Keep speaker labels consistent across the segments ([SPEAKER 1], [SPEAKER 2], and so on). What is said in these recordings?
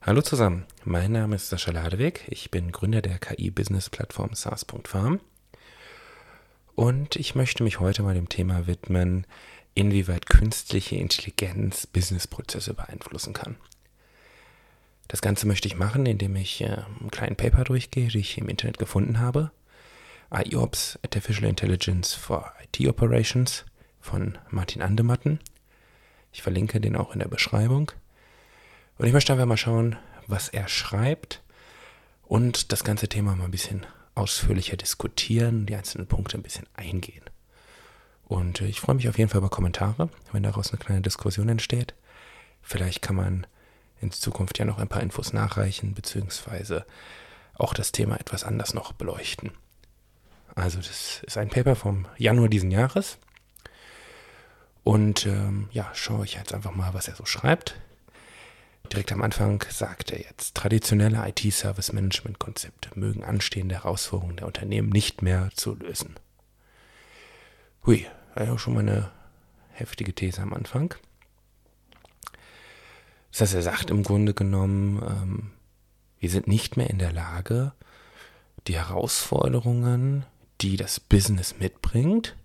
[SPEAKER 1] Hallo zusammen, mein Name ist Sascha Ladewig, ich bin Gründer der KI-Business-Plattform SaaS.farm und ich möchte mich heute mal dem Thema widmen, inwieweit künstliche Intelligenz Businessprozesse beeinflussen kann. Das Ganze möchte ich machen, indem ich äh, einen kleinen Paper durchgehe, die ich im Internet gefunden habe. IOPS, Artificial Intelligence for IT Operations von Martin Andematten. Ich verlinke den auch in der Beschreibung. Und ich möchte einfach mal schauen, was er schreibt und das ganze Thema mal ein bisschen ausführlicher diskutieren, die einzelnen Punkte ein bisschen eingehen. Und ich freue mich auf jeden Fall über Kommentare, wenn daraus eine kleine Diskussion entsteht. Vielleicht kann man in Zukunft ja noch ein paar Infos nachreichen, beziehungsweise auch das Thema etwas anders noch beleuchten. Also das ist ein Paper vom Januar diesen Jahres. Und ähm, ja, schaue ich jetzt einfach mal, was er so schreibt. Direkt am Anfang sagt er jetzt, traditionelle IT-Service-Management-Konzepte mögen anstehende Herausforderungen der Unternehmen nicht mehr zu lösen. Hui, ja schon mal eine heftige These am Anfang. Das heißt, er sagt im Grunde genommen, ähm, wir sind nicht mehr in der Lage, die Herausforderungen, die das Business mitbringt,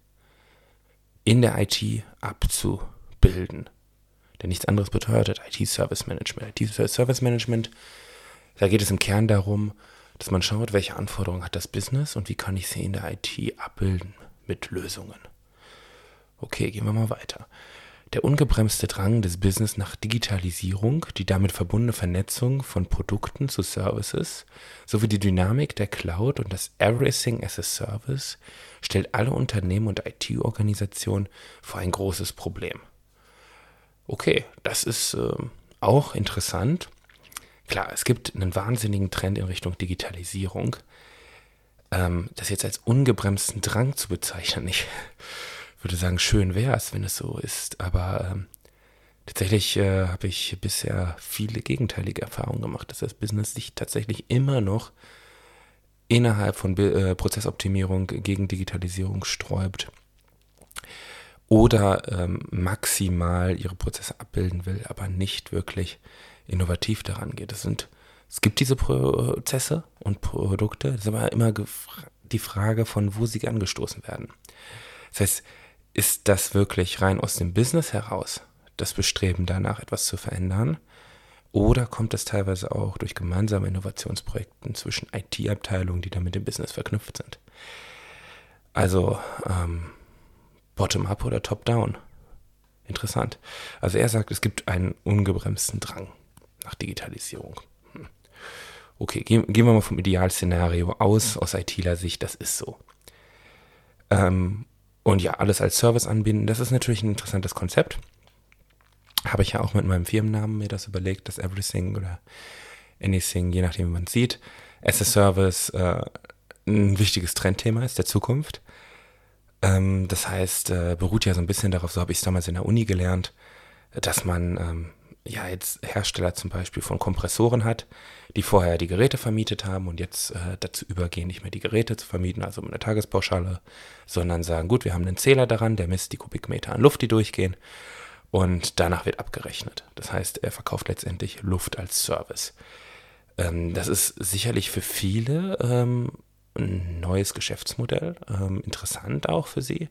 [SPEAKER 1] in der IT abzubilden. Denn nichts anderes bedeutet IT-Service Management. IT-Service Management, da geht es im Kern darum, dass man schaut, welche Anforderungen hat das Business und wie kann ich sie in der IT abbilden mit Lösungen. Okay, gehen wir mal weiter. Der ungebremste Drang des Business nach Digitalisierung, die damit verbundene Vernetzung von Produkten zu Services sowie die Dynamik der Cloud und das Everything as a Service stellt alle Unternehmen und IT-Organisationen vor ein großes Problem. Okay, das ist äh, auch interessant. Klar, es gibt einen wahnsinnigen Trend in Richtung Digitalisierung. Ähm, das jetzt als ungebremsten Drang zu bezeichnen, ich würde sagen, schön wäre es, wenn es so ist. Aber ähm, tatsächlich äh, habe ich bisher viele gegenteilige Erfahrungen gemacht, dass das Business sich tatsächlich immer noch innerhalb von äh, Prozessoptimierung gegen Digitalisierung sträubt oder ähm, maximal ihre Prozesse abbilden will, aber nicht wirklich innovativ daran geht. Das sind, es gibt diese Prozesse und Produkte, das ist aber immer die Frage von, wo sie angestoßen werden. Das heißt, ist das wirklich rein aus dem Business heraus, das Bestreben danach etwas zu verändern? Oder kommt es teilweise auch durch gemeinsame Innovationsprojekte zwischen IT-Abteilungen, die dann mit dem Business verknüpft sind? Also, ähm, Bottom-up oder Top-down. Interessant. Also er sagt, es gibt einen ungebremsten Drang nach Digitalisierung. Hm. Okay, gehen, wir mal vom Idealszenario aus, aus ITler Sicht, das ist so. Ähm, und ja, alles als Service anbinden, das ist natürlich ein interessantes Konzept. Habe ich ja auch mit meinem Firmennamen mir das überlegt, dass Everything oder Anything, je nachdem, wie man es sieht, as a Service äh, ein wichtiges Trendthema ist der Zukunft. Ähm, das heißt, äh, beruht ja so ein bisschen darauf, so habe ich es damals in der Uni gelernt, dass man ähm, ja jetzt Hersteller zum Beispiel von Kompressoren hat, die vorher die Geräte vermietet haben und jetzt äh, dazu übergehen, nicht mehr die Geräte zu vermieten, also mit einer Tagespauschale, sondern sagen, gut, wir haben einen Zähler daran, der misst die Kubikmeter an Luft, die durchgehen und danach wird abgerechnet. Das heißt, er verkauft letztendlich Luft als Service. Ähm, das ist sicherlich für viele ähm, ein neues Geschäftsmodell, ähm, interessant auch für sie,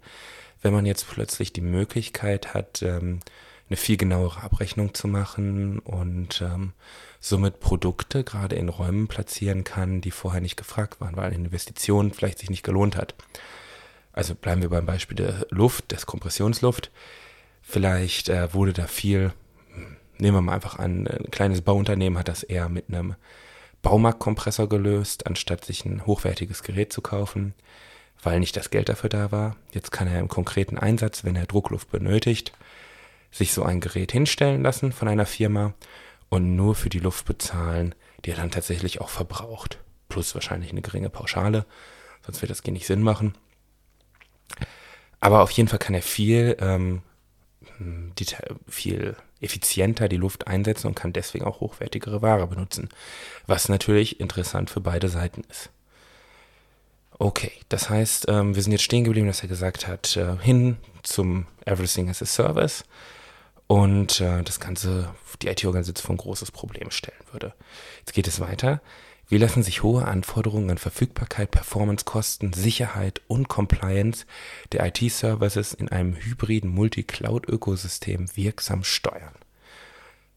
[SPEAKER 1] wenn man jetzt plötzlich die Möglichkeit hat, ähm, eine viel genauere Abrechnung zu machen und ähm, somit Produkte gerade in Räumen platzieren kann, die vorher nicht gefragt waren, weil eine Investition vielleicht sich nicht gelohnt hat. Also bleiben wir beim Beispiel der Luft, des Kompressionsluft. Vielleicht äh, wurde da viel, nehmen wir mal einfach an, ein kleines Bauunternehmen hat das eher mit einem Baumarktkompressor gelöst, anstatt sich ein hochwertiges Gerät zu kaufen, weil nicht das Geld dafür da war. Jetzt kann er im konkreten Einsatz, wenn er Druckluft benötigt, sich so ein Gerät hinstellen lassen von einer Firma und nur für die Luft bezahlen, die er dann tatsächlich auch verbraucht. Plus wahrscheinlich eine geringe Pauschale, sonst wird das nicht Sinn machen. Aber auf jeden Fall kann er viel, ähm, viel effizienter die Luft einsetzen und kann deswegen auch hochwertigere Ware benutzen. Was natürlich interessant für beide Seiten ist. Okay, das heißt, wir sind jetzt stehen geblieben, dass er gesagt hat, hin zum Everything as a Service und äh, das Ganze die IT-Organisation vor ein großes Problem stellen würde. Jetzt geht es weiter. Wie lassen sich hohe Anforderungen an Verfügbarkeit, Performance-Kosten, Sicherheit und Compliance der IT-Services in einem hybriden Multi-Cloud-Ökosystem wirksam steuern?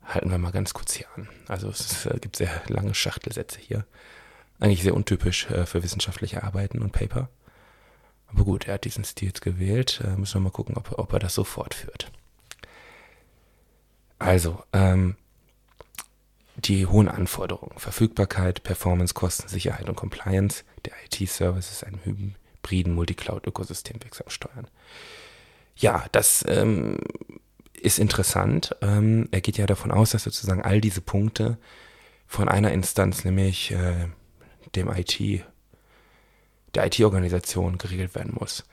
[SPEAKER 1] Halten wir mal ganz kurz hier an. Also es äh, gibt sehr lange Schachtelsätze hier. Eigentlich sehr untypisch äh, für wissenschaftliche Arbeiten und Paper. Aber gut, er hat diesen Stil jetzt gewählt. Äh, müssen wir mal gucken, ob, ob er das so fortführt. Also, ähm, die hohen Anforderungen, Verfügbarkeit, Performance, Kosten, Sicherheit und Compliance der IT-Services einem hybriden Multicloud-Ökosystem wirksam steuern. Ja, das ähm, ist interessant. Ähm, er geht ja davon aus, dass sozusagen all diese Punkte von einer Instanz, nämlich äh, dem IT, der IT-Organisation geregelt werden muss.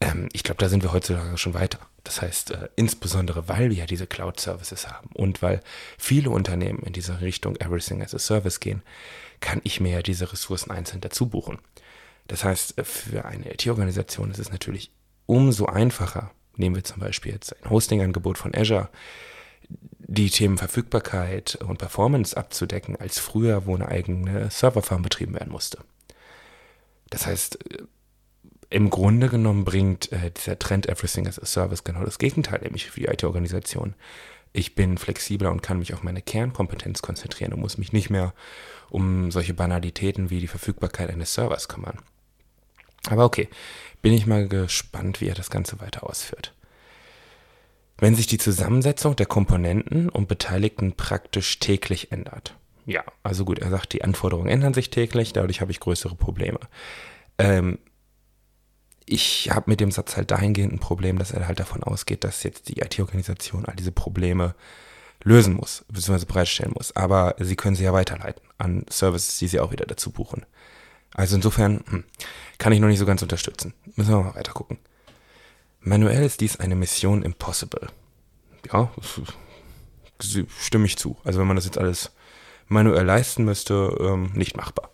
[SPEAKER 1] Ähm, ich glaube, da sind wir heutzutage schon weiter. Das heißt, äh, insbesondere weil wir ja diese Cloud-Services haben und weil viele Unternehmen in diese Richtung Everything as a Service gehen, kann ich mir ja diese Ressourcen einzeln dazu buchen. Das heißt, äh, für eine IT-Organisation ist es natürlich umso einfacher, nehmen wir zum Beispiel jetzt ein Hosting-Angebot von Azure, die Themen Verfügbarkeit und Performance abzudecken, als früher, wo eine eigene Serverfarm betrieben werden musste. Das heißt, äh, im Grunde genommen bringt äh, dieser Trend Everything as a Service genau das Gegenteil, nämlich für die IT-Organisation. Ich bin flexibler und kann mich auf meine Kernkompetenz konzentrieren und muss mich nicht mehr um solche Banalitäten wie die Verfügbarkeit eines Servers kümmern. Aber okay, bin ich mal gespannt, wie er das Ganze weiter ausführt. Wenn sich die Zusammensetzung der Komponenten und Beteiligten praktisch täglich ändert. Ja, also gut, er sagt, die Anforderungen ändern sich täglich, dadurch habe ich größere Probleme. Ähm, ich habe mit dem Satz halt dahingehend ein Problem, dass er halt davon ausgeht, dass jetzt die IT-Organisation all diese Probleme lösen muss, beziehungsweise bereitstellen muss. Aber sie können sie ja weiterleiten an Services, die sie auch wieder dazu buchen. Also insofern hm, kann ich noch nicht so ganz unterstützen. Müssen wir mal weiter gucken. Manuell ist dies eine Mission impossible. Ja, stimme ich zu. Also wenn man das jetzt alles manuell leisten müsste, ähm, nicht machbar.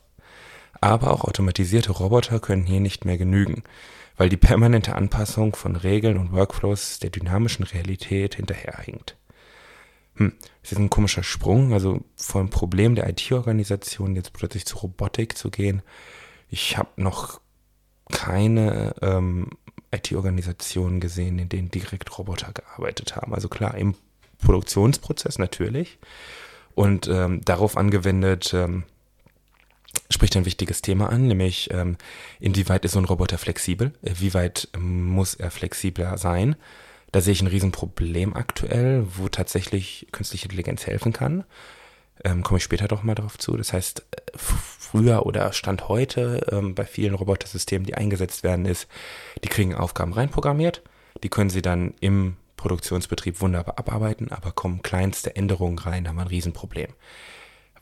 [SPEAKER 1] Aber auch automatisierte Roboter können hier nicht mehr genügen weil die permanente Anpassung von Regeln und Workflows der dynamischen Realität hinterherhinkt. Hm, das ist ein komischer Sprung, also vom Problem der IT-Organisation jetzt plötzlich zur Robotik zu gehen. Ich habe noch keine ähm, IT-Organisationen gesehen, in denen direkt Roboter gearbeitet haben. Also klar, im Produktionsprozess natürlich und ähm, darauf angewendet, ähm, spricht ein wichtiges Thema an, nämlich ähm, inwieweit ist so ein Roboter flexibel? Äh, wie weit ähm, muss er flexibler sein? Da sehe ich ein Riesenproblem aktuell, wo tatsächlich künstliche Intelligenz helfen kann. Ähm, komme ich später doch mal darauf zu. Das heißt, äh, früher oder Stand heute ähm, bei vielen Robotersystemen, die eingesetzt werden, ist, die kriegen Aufgaben reinprogrammiert, die können sie dann im Produktionsbetrieb wunderbar abarbeiten, aber kommen kleinste Änderungen rein, haben wir ein Riesenproblem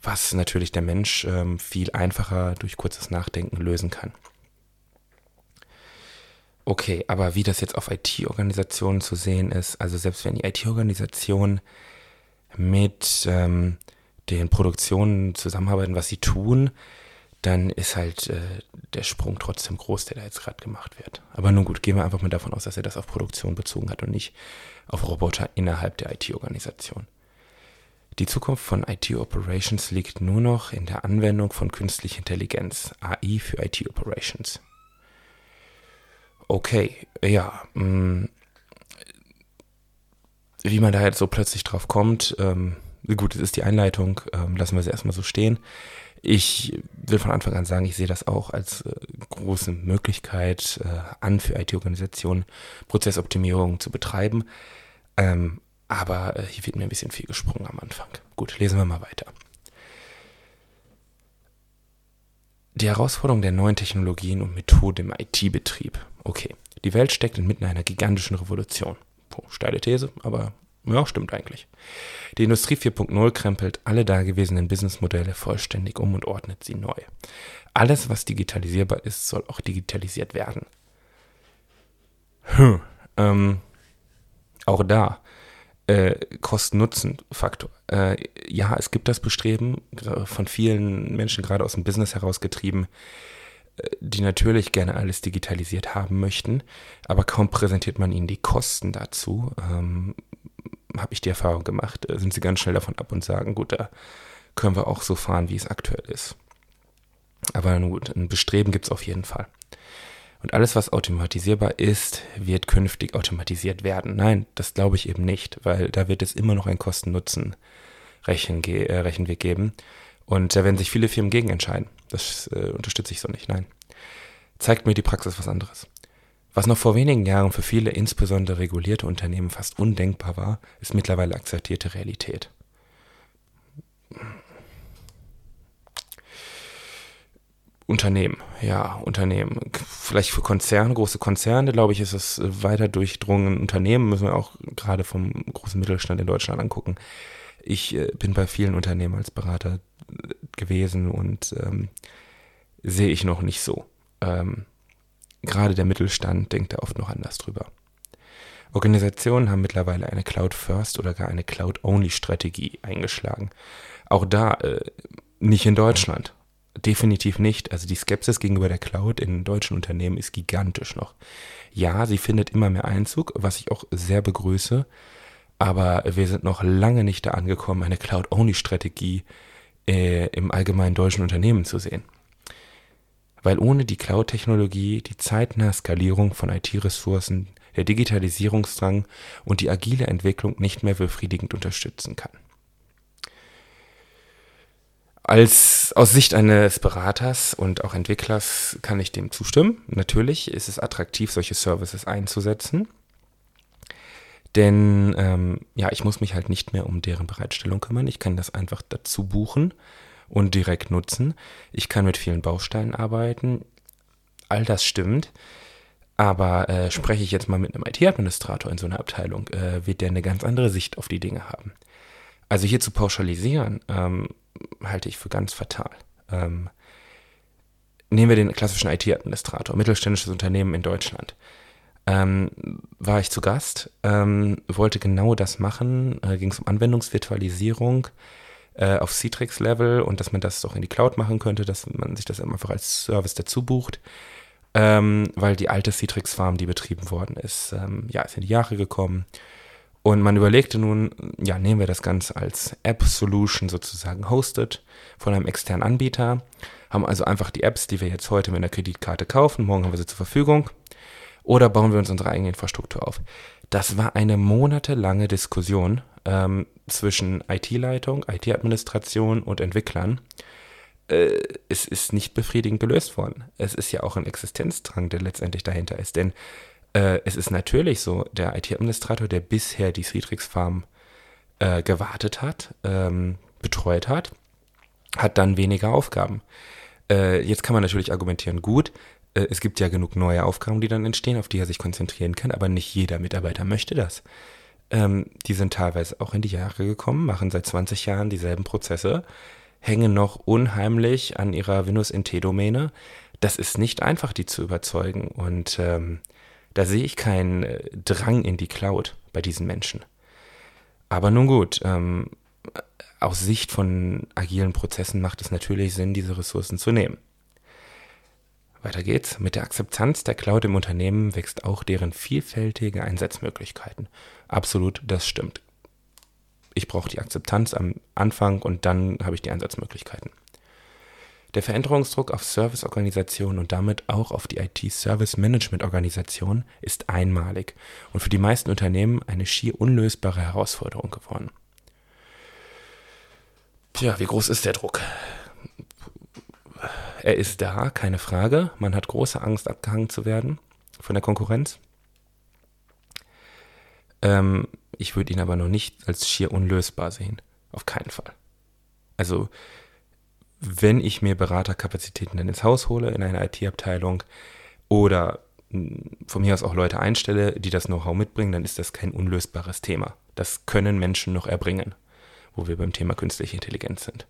[SPEAKER 1] was natürlich der Mensch ähm, viel einfacher durch kurzes Nachdenken lösen kann. Okay, aber wie das jetzt auf IT-Organisationen zu sehen ist, also selbst wenn die IT-Organisationen mit ähm, den Produktionen zusammenarbeiten, was sie tun, dann ist halt äh, der Sprung trotzdem groß, der da jetzt gerade gemacht wird. Aber nun gut, gehen wir einfach mal davon aus, dass er das auf Produktion bezogen hat und nicht auf Roboter innerhalb der IT-Organisation. Die Zukunft von IT-Operations liegt nur noch in der Anwendung von künstlicher Intelligenz, AI für IT-Operations. Okay, ja. Mh, mm, wie man da jetzt so plötzlich drauf kommt, ähm, gut, das ist die Einleitung, ähm, lassen wir sie erstmal so stehen. Ich will von Anfang an sagen, ich sehe das auch als äh, große Möglichkeit äh, an für IT-Organisationen, Prozessoptimierung zu betreiben. Ähm, aber äh, hier wird mir ein bisschen viel gesprungen am Anfang. Gut, lesen wir mal weiter. Die Herausforderung der neuen Technologien und Methoden im IT-Betrieb. Okay, die Welt steckt inmitten einer gigantischen Revolution. Oh, steile These, aber ja, stimmt eigentlich. Die Industrie 4.0 krempelt alle dagewesenen Businessmodelle vollständig um und ordnet sie neu. Alles, was digitalisierbar ist, soll auch digitalisiert werden. Hm, ähm, auch da äh, Kosten-Nutzen-Faktor. Äh, ja, es gibt das Bestreben von vielen Menschen, gerade aus dem Business herausgetrieben, äh, die natürlich gerne alles digitalisiert haben möchten, aber kaum präsentiert man ihnen die Kosten dazu, ähm, habe ich die Erfahrung gemacht, äh, sind sie ganz schnell davon ab und sagen, gut, da können wir auch so fahren, wie es aktuell ist. Aber nun gut, ein Bestreben gibt es auf jeden Fall. Und alles, was automatisierbar ist, wird künftig automatisiert werden. Nein, das glaube ich eben nicht, weil da wird es immer noch ein Kosten-Nutzen-Rechenweg geben. Und da werden sich viele Firmen gegen entscheiden. Das äh, unterstütze ich so nicht. Nein. Zeigt mir die Praxis was anderes. Was noch vor wenigen Jahren für viele, insbesondere regulierte Unternehmen, fast undenkbar war, ist mittlerweile akzeptierte Realität. Unternehmen, ja, Unternehmen. Vielleicht für Konzerne, große Konzerne, glaube ich, ist es weiter durchdrungen. Unternehmen müssen wir auch gerade vom großen Mittelstand in Deutschland angucken. Ich äh, bin bei vielen Unternehmen als Berater äh, gewesen und ähm, sehe ich noch nicht so. Ähm, gerade der Mittelstand denkt da oft noch anders drüber. Organisationen haben mittlerweile eine Cloud-First oder gar eine Cloud-Only-Strategie eingeschlagen. Auch da äh, nicht in Deutschland. Definitiv nicht. Also die Skepsis gegenüber der Cloud in deutschen Unternehmen ist gigantisch noch. Ja, sie findet immer mehr Einzug, was ich auch sehr begrüße. Aber wir sind noch lange nicht da angekommen, eine Cloud-Only-Strategie äh, im allgemeinen deutschen Unternehmen zu sehen. Weil ohne die Cloud-Technologie die zeitnahe Skalierung von IT-Ressourcen, der Digitalisierungsdrang und die agile Entwicklung nicht mehr befriedigend unterstützen kann. Als aus Sicht eines Beraters und auch Entwicklers kann ich dem zustimmen. Natürlich ist es attraktiv, solche Services einzusetzen. Denn ähm, ja, ich muss mich halt nicht mehr um deren Bereitstellung kümmern. Ich kann das einfach dazu buchen und direkt nutzen. Ich kann mit vielen Bausteinen arbeiten. All das stimmt. Aber äh, spreche ich jetzt mal mit einem IT-Administrator in so einer Abteilung, äh, wird der eine ganz andere Sicht auf die Dinge haben. Also hier zu pauschalisieren, ähm, halte ich für ganz fatal. Ähm, nehmen wir den klassischen IT-Administrator, mittelständisches Unternehmen in Deutschland. Ähm, war ich zu Gast, ähm, wollte genau das machen, äh, ging es um Anwendungsvirtualisierung äh, auf Citrix-Level und dass man das doch in die Cloud machen könnte, dass man sich das einfach als Service dazu bucht, ähm, weil die alte Citrix-Farm, die betrieben worden ist, ähm, ja, ist in die Jahre gekommen und man überlegte nun, ja, nehmen wir das Ganze als App-Solution sozusagen hosted von einem externen Anbieter, haben also einfach die Apps, die wir jetzt heute mit einer Kreditkarte kaufen, morgen haben wir sie zur Verfügung, oder bauen wir uns unsere eigene Infrastruktur auf. Das war eine monatelange Diskussion ähm, zwischen IT-Leitung, IT-Administration und Entwicklern. Äh, es ist nicht befriedigend gelöst worden. Es ist ja auch ein Existenzdrang, der letztendlich dahinter ist, denn äh, es ist natürlich so, der IT-Administrator, der bisher die Citrix Farm äh, gewartet hat, ähm, betreut hat, hat dann weniger Aufgaben. Äh, jetzt kann man natürlich argumentieren, gut, äh, es gibt ja genug neue Aufgaben, die dann entstehen, auf die er sich konzentrieren kann, aber nicht jeder Mitarbeiter möchte das. Ähm, die sind teilweise auch in die Jahre gekommen, machen seit 20 Jahren dieselben Prozesse, hängen noch unheimlich an ihrer Windows NT-Domäne. Das ist nicht einfach, die zu überzeugen. Und ähm, da sehe ich keinen äh, Drang in die Cloud bei diesen Menschen. Aber nun gut, ähm, aus Sicht von agilen Prozessen macht es natürlich Sinn, diese Ressourcen zu nehmen. Weiter geht's. Mit der Akzeptanz der Cloud im Unternehmen wächst auch deren vielfältige Einsatzmöglichkeiten. Absolut, das stimmt. Ich brauche die Akzeptanz am Anfang und dann habe ich die Einsatzmöglichkeiten. Der Veränderungsdruck auf Serviceorganisationen und damit auch auf die IT-Service-Management-Organisation ist einmalig und für die meisten Unternehmen eine schier unlösbare Herausforderung geworden. Tja, wie groß ist der Druck? Er ist da, keine Frage. Man hat große Angst, abgehangen zu werden von der Konkurrenz. Ähm, ich würde ihn aber noch nicht als schier unlösbar sehen. Auf keinen Fall. Also wenn ich mir Beraterkapazitäten dann ins Haus hole, in eine IT-Abteilung oder hm, von mir aus auch Leute einstelle, die das Know-how mitbringen, dann ist das kein unlösbares Thema. Das können Menschen noch erbringen, wo wir beim Thema künstliche Intelligenz sind.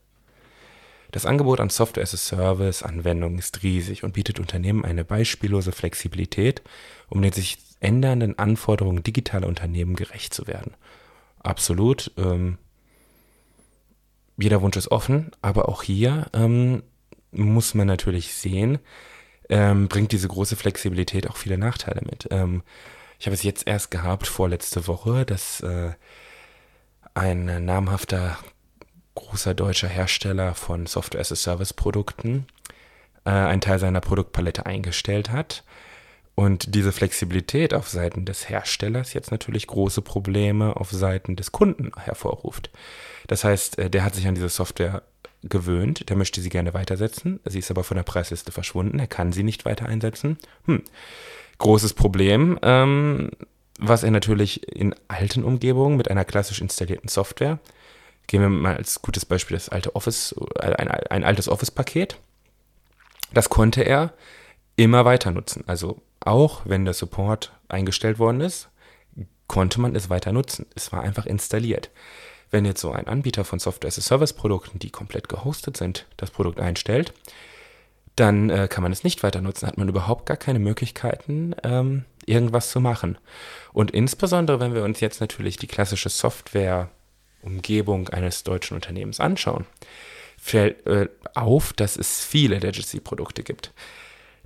[SPEAKER 1] Das Angebot an Software as a Service Anwendungen ist riesig und bietet Unternehmen eine beispiellose Flexibilität, um den sich ändernden Anforderungen digitaler Unternehmen gerecht zu werden. Absolut. Ähm, jeder Wunsch ist offen, aber auch hier ähm, muss man natürlich sehen, ähm, bringt diese große Flexibilität auch viele Nachteile mit. Ähm, ich habe es jetzt erst gehabt, vorletzte Woche, dass äh, ein namhafter großer deutscher Hersteller von Software-as-a-Service-Produkten, äh, einen Teil seiner Produktpalette eingestellt hat. Und diese Flexibilität auf Seiten des Herstellers jetzt natürlich große Probleme auf Seiten des Kunden hervorruft. Das heißt, äh, der hat sich an diese Software gewöhnt, der möchte sie gerne weitersetzen, sie ist aber von der Preisliste verschwunden, er kann sie nicht weiter einsetzen. Hm. Großes Problem, ähm, was er natürlich in alten Umgebungen mit einer klassisch installierten Software, gehen wir mal als gutes Beispiel das alte Office, ein, ein altes Office-Paket, das konnte er immer weiter nutzen. Also auch wenn der Support eingestellt worden ist, konnte man es weiter nutzen. Es war einfach installiert. Wenn jetzt so ein Anbieter von Software-as-a-Service-Produkten, die komplett gehostet sind, das Produkt einstellt, dann äh, kann man es nicht weiter nutzen, hat man überhaupt gar keine Möglichkeiten, ähm, irgendwas zu machen. Und insbesondere, wenn wir uns jetzt natürlich die klassische Software-Umgebung eines deutschen Unternehmens anschauen, fällt äh, auf, dass es viele Legacy-Produkte gibt.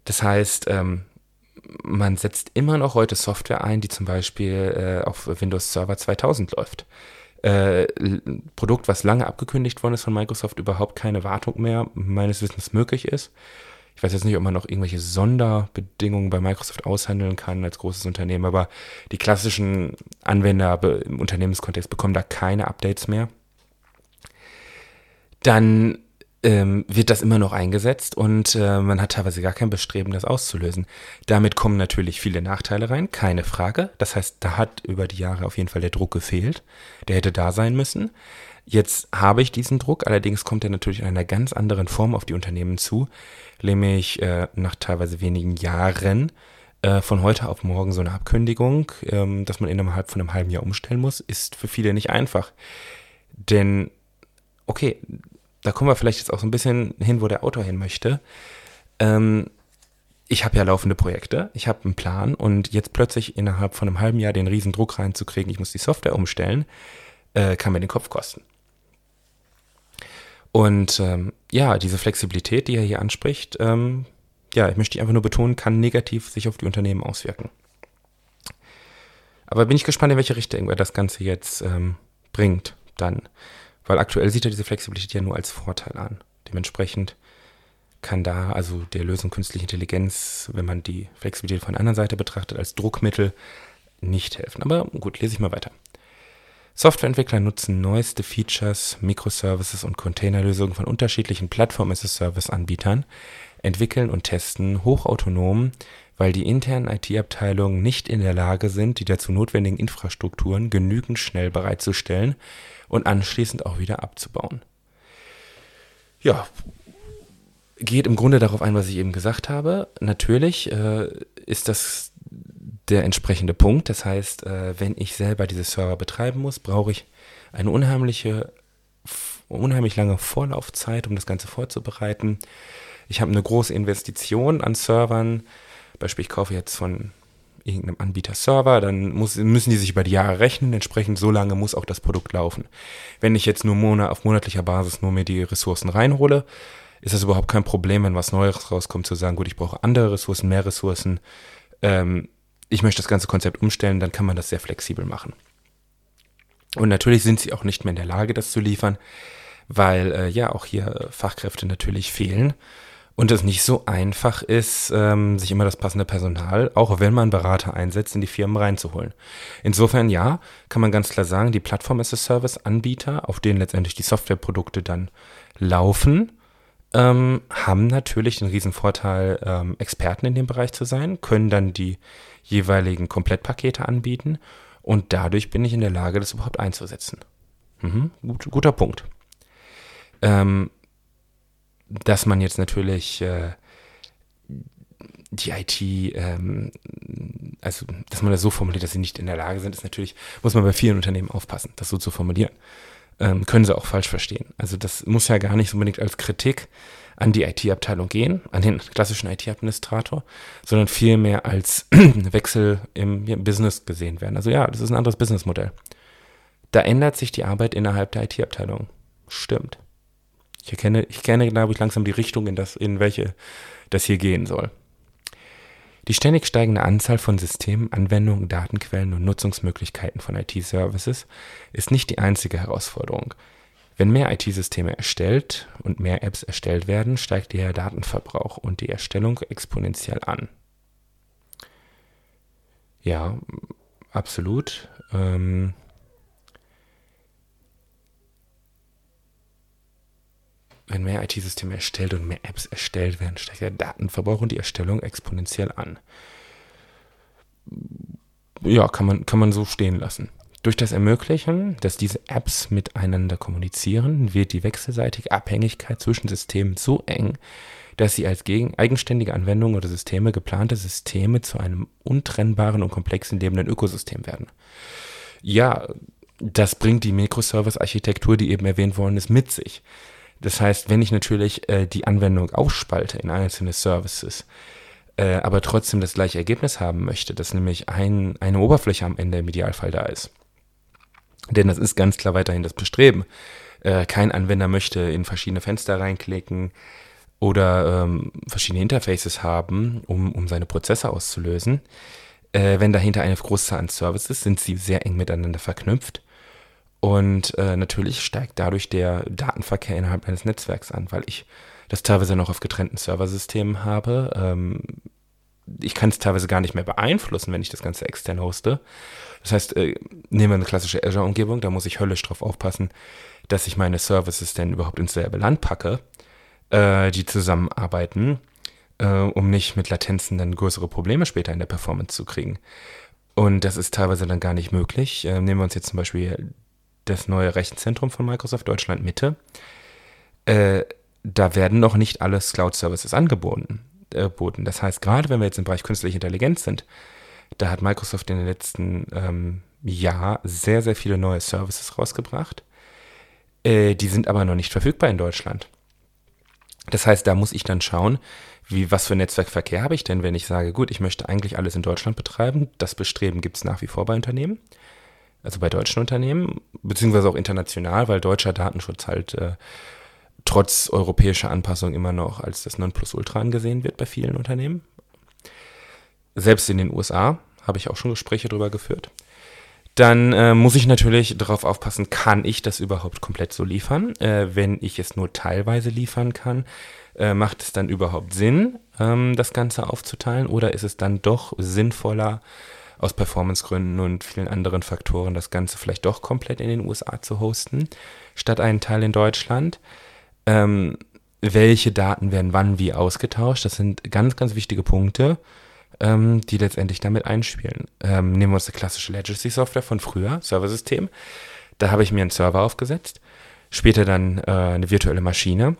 [SPEAKER 1] Das heißt, ähm, man setzt immer noch heute Software ein, die zum Beispiel äh, auf Windows Server 2000 läuft äh, Produkt, was lange abgekündigt worden ist von Microsoft, überhaupt keine Wartung mehr meines Wissens möglich ist. Ich weiß jetzt nicht, ob man noch irgendwelche Sonderbedingungen bei Microsoft aushandeln kann als großes Unternehmen, aber die klassischen Anwender im Unternehmenskontext bekommen da keine Updates mehr. Dann ähm, wird das immer noch eingesetzt und äh, man hat teilweise gar kein Bestreben, das auszulösen. Damit kommen natürlich viele Nachteile rein, keine Frage. Das heißt, da hat über die Jahre auf jeden Fall der Druck gefehlt. Der hätte da sein müssen. Jetzt habe ich diesen Druck, allerdings kommt er natürlich in einer ganz anderen Form auf die Unternehmen zu, nämlich äh, nach teilweise wenigen Jahren äh, von heute auf morgen so eine Abkündigung, ähm, dass man innerhalb von einem halben Jahr umstellen muss, ist für viele nicht einfach. Denn, okay, da kommen wir vielleicht jetzt auch so ein bisschen hin, wo der Autor hin möchte. Ähm, ich habe ja laufende Projekte, ich habe einen Plan und jetzt plötzlich innerhalb von einem halben Jahr den riesen Druck reinzukriegen, ich muss die Software umstellen, äh, kann mir den Kopf kosten. Und ähm, ja, diese Flexibilität, die er hier anspricht, ähm, ja, ich möchte einfach nur betonen, kann negativ sich auf die Unternehmen auswirken. Aber bin ich gespannt, in welche Richtung er das Ganze jetzt ähm, bringt dann. Weil aktuell sieht er diese Flexibilität ja nur als Vorteil an. Dementsprechend kann da also der Lösung künstliche Intelligenz, wenn man die Flexibilität von der anderen Seite betrachtet, als Druckmittel nicht helfen. Aber gut, lese ich mal weiter. Softwareentwickler nutzen neueste Features, Microservices und Containerlösungen von unterschiedlichen Plattform-as-a-Service-Anbietern, entwickeln und testen hochautonom, weil die internen IT-Abteilungen nicht in der Lage sind, die dazu notwendigen Infrastrukturen genügend schnell bereitzustellen und anschließend auch wieder abzubauen. Ja, geht im Grunde darauf ein, was ich eben gesagt habe. Natürlich äh, ist das der entsprechende Punkt. Das heißt, äh, wenn ich selber diese Server betreiben muss, brauche ich eine unheimliche, unheimlich lange Vorlaufzeit, um das Ganze vorzubereiten. Ich habe eine große Investition an Servern. Beispiel, ich kaufe jetzt von irgendeinem Anbieter Server, dann muss, müssen die sich über die Jahre rechnen, entsprechend so lange muss auch das Produkt laufen. Wenn ich jetzt nur Monat, auf monatlicher Basis nur mir die Ressourcen reinhole, ist das überhaupt kein Problem, wenn was Neues rauskommt, zu sagen, gut, ich brauche andere Ressourcen, mehr Ressourcen, ähm, ich möchte das ganze Konzept umstellen, dann kann man das sehr flexibel machen. Und natürlich sind sie auch nicht mehr in der Lage, das zu liefern, weil äh, ja auch hier Fachkräfte natürlich fehlen und es nicht so einfach ist, ähm, sich immer das passende Personal, auch wenn man Berater einsetzt, in die Firmen reinzuholen. Insofern ja, kann man ganz klar sagen, die Plattform as a Service Anbieter, auf denen letztendlich die Softwareprodukte dann laufen, ähm, haben natürlich den riesen Vorteil, ähm, Experten in dem Bereich zu sein, können dann die jeweiligen Komplettpakete anbieten und dadurch bin ich in der Lage, das überhaupt einzusetzen. Mhm, gut, guter Punkt. Ähm, dass man jetzt natürlich äh, die IT, ähm, also dass man das so formuliert, dass sie nicht in der Lage sind, ist natürlich, muss man bei vielen Unternehmen aufpassen, das so zu formulieren. Ähm, können sie auch falsch verstehen. Also das muss ja gar nicht unbedingt als Kritik an die IT-Abteilung gehen, an den klassischen IT-Administrator, sondern vielmehr als Wechsel im ja, Business gesehen werden. Also ja, das ist ein anderes Businessmodell. Da ändert sich die Arbeit innerhalb der IT-Abteilung. Stimmt. Ich erkenne, ich kenne, glaube ich, langsam die Richtung, in, das, in welche das hier gehen soll. Die ständig steigende Anzahl von Systemen, Anwendungen, Datenquellen und Nutzungsmöglichkeiten von IT-Services ist nicht die einzige Herausforderung. Wenn mehr IT-Systeme erstellt und mehr Apps erstellt werden, steigt der Datenverbrauch und die Erstellung exponentiell an. Ja, absolut. Ähm wenn mehr IT-Systeme erstellt und mehr Apps erstellt werden, steigt der Datenverbrauch und die Erstellung exponentiell an. Ja, kann man, kann man so stehen lassen. Durch das Ermöglichen, dass diese Apps miteinander kommunizieren, wird die wechselseitige Abhängigkeit zwischen Systemen so eng, dass sie als eigenständige Anwendungen oder Systeme geplante Systeme zu einem untrennbaren und komplexen lebenden Ökosystem werden. Ja, das bringt die Microservice-Architektur, die eben erwähnt worden ist, mit sich. Das heißt, wenn ich natürlich äh, die Anwendung aufspalte in einzelne Services, äh, aber trotzdem das gleiche Ergebnis haben möchte, dass nämlich ein, eine Oberfläche am Ende im Idealfall da ist. Denn das ist ganz klar weiterhin das Bestreben. Äh, kein Anwender möchte in verschiedene Fenster reinklicken oder ähm, verschiedene Interfaces haben, um, um seine Prozesse auszulösen. Äh, wenn dahinter eine große Zahl an Services sind sie sehr eng miteinander verknüpft. Und äh, natürlich steigt dadurch der Datenverkehr innerhalb eines Netzwerks an, weil ich das teilweise noch auf getrennten Serversystemen habe. Ähm, ich kann es teilweise gar nicht mehr beeinflussen, wenn ich das Ganze extern hoste. Das heißt, äh, nehmen wir eine klassische Azure-Umgebung, da muss ich höllisch drauf aufpassen, dass ich meine Services denn überhaupt ins selbe Land packe, äh, die zusammenarbeiten, äh, um nicht mit Latenzen dann größere Probleme später in der Performance zu kriegen. Und das ist teilweise dann gar nicht möglich. Äh, nehmen wir uns jetzt zum Beispiel das neue Rechenzentrum von Microsoft Deutschland Mitte. Äh, da werden noch nicht alles Cloud-Services angeboten. Äh, das heißt, gerade wenn wir jetzt im Bereich künstliche Intelligenz sind, da hat Microsoft in den letzten ähm, Jahr sehr, sehr viele neue Services rausgebracht. Äh, die sind aber noch nicht verfügbar in Deutschland. Das heißt, da muss ich dann schauen, wie, was für Netzwerkverkehr habe ich denn, wenn ich sage, gut, ich möchte eigentlich alles in Deutschland betreiben. Das Bestreben gibt es nach wie vor bei Unternehmen also bei deutschen Unternehmen, beziehungsweise auch international, weil deutscher Datenschutz halt äh, trotz europäischer Anpassung immer noch als das Nonplusultra angesehen wird bei vielen Unternehmen. Selbst in den USA habe ich auch schon Gespräche darüber geführt. Dann äh, muss ich natürlich darauf aufpassen, kann ich das überhaupt komplett so liefern? Äh, wenn ich es nur teilweise liefern kann, äh, macht es dann überhaupt Sinn, ähm, das Ganze aufzuteilen? Oder ist es dann doch sinnvoller, aus Performancegründen und vielen anderen Faktoren das Ganze vielleicht doch komplett in den USA zu hosten, statt einen Teil in Deutschland. Ähm, welche Daten werden wann wie ausgetauscht? Das sind ganz, ganz wichtige Punkte, ähm, die letztendlich damit einspielen. Ähm, nehmen wir uns eine klassische Legacy-Software von früher, Serversystem. Da habe ich mir einen Server aufgesetzt, später dann äh, eine virtuelle Maschine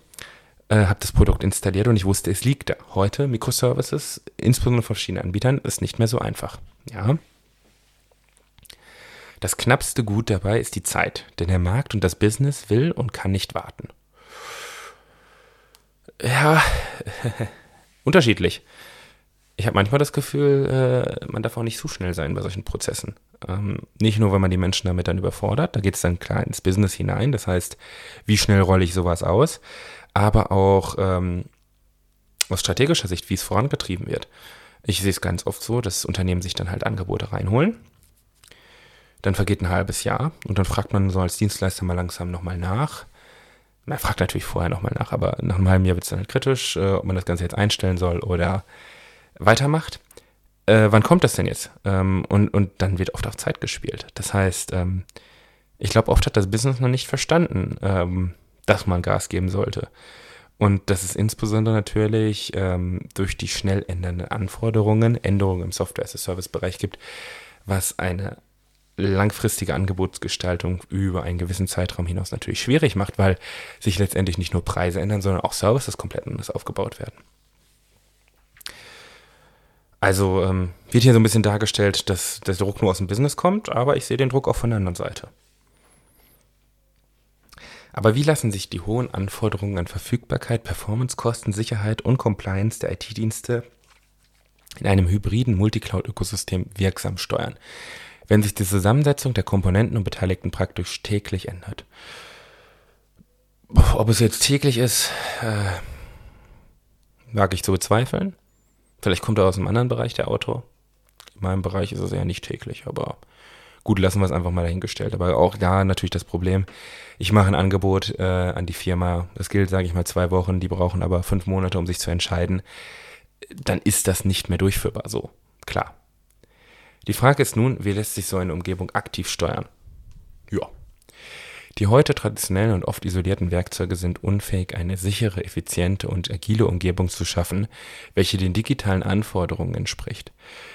[SPEAKER 1] äh, habe das Produkt installiert und ich wusste, es liegt da. Heute Microservices, insbesondere von verschiedenen Anbietern, ist nicht mehr so einfach. Ja. Das knappste Gut dabei ist die Zeit, denn der Markt und das Business will und kann nicht warten. Ja, unterschiedlich. Ich habe manchmal das Gefühl, äh, man darf auch nicht zu schnell sein bei solchen Prozessen. Ähm, nicht nur, weil man die Menschen damit dann überfordert, da geht es dann klar ins Business hinein. Das heißt, wie schnell rolle ich sowas aus? aber auch ähm, aus strategischer Sicht, wie es vorangetrieben wird. Ich sehe es ganz oft so, dass Unternehmen sich dann halt Angebote reinholen. Dann vergeht ein halbes Jahr und dann fragt man so als Dienstleister mal langsam nochmal nach. Man fragt natürlich vorher nochmal nach, aber nach einem halben Jahr wird es dann halt kritisch, äh, ob man das Ganze jetzt einstellen soll oder weitermacht. Äh, wann kommt das denn jetzt? Ähm, und, und dann wird oft auf Zeit gespielt. Das heißt, ähm, ich glaube, oft hat das Business noch nicht verstanden, ähm, dass man Gas geben sollte. Und das ist insbesondere natürlich ähm, durch die schnell ändernden Anforderungen, Änderungen im Software-as-a-Service-Bereich gibt, was eine langfristige Angebotsgestaltung über einen gewissen Zeitraum hinaus natürlich schwierig macht, weil sich letztendlich nicht nur Preise ändern, sondern auch Services komplett anders aufgebaut werden. Also ähm, wird hier so ein bisschen dargestellt, dass der Druck nur aus dem Business kommt, aber ich sehe den Druck auch von der anderen Seite. Aber wie lassen sich die hohen Anforderungen an Verfügbarkeit, Performance, Kosten, Sicherheit und Compliance der IT-Dienste in einem hybriden Multicloud-Ökosystem wirksam steuern, wenn sich die Zusammensetzung der Komponenten und Beteiligten praktisch täglich ändert? Ob es jetzt täglich ist, äh, wage ich zu bezweifeln. Vielleicht kommt er aus einem anderen Bereich, der Autor. In meinem Bereich ist es ja nicht täglich, aber gut, lassen wir es einfach mal dahingestellt. Aber auch da natürlich das Problem, ich mache ein Angebot äh, an die Firma, das gilt, sage ich mal, zwei Wochen, die brauchen aber fünf Monate, um sich zu entscheiden. Dann ist das nicht mehr durchführbar so, klar. Die Frage ist nun, wie lässt sich so eine Umgebung aktiv steuern? Ja, die heute traditionellen und oft isolierten Werkzeuge sind unfähig, eine sichere, effiziente und agile Umgebung zu schaffen, welche den digitalen Anforderungen entspricht.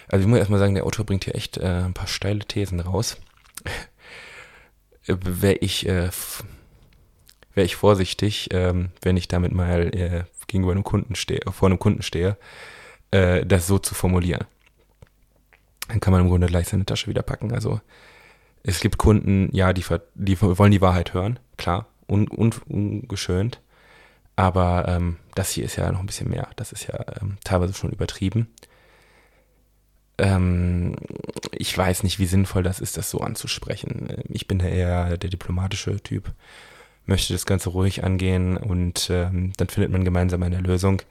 [SPEAKER 1] Also ich muss erstmal sagen, der Autor bringt hier echt äh, ein paar steile Thesen raus. Wäre ich, äh, wär ich vorsichtig, ähm, wenn ich damit mal äh, gegenüber einem Kunden stehe, vor einem Kunden stehe, äh, das so zu formulieren. Dann kann man im Grunde gleich seine Tasche wieder packen. Also es gibt Kunden, ja, die, die wollen die Wahrheit hören, klar, un, un, ungeschönt. Aber ähm, das hier ist ja noch ein bisschen mehr. Das ist ja ähm, teilweise schon übertrieben. Ähm, ich weiß nicht, wie sinnvoll das ist, das so anzusprechen. Ich bin eher der diplomatische Typ, möchte das Ganze ruhig angehen und ähm, dann findet man gemeinsam eine Lösung.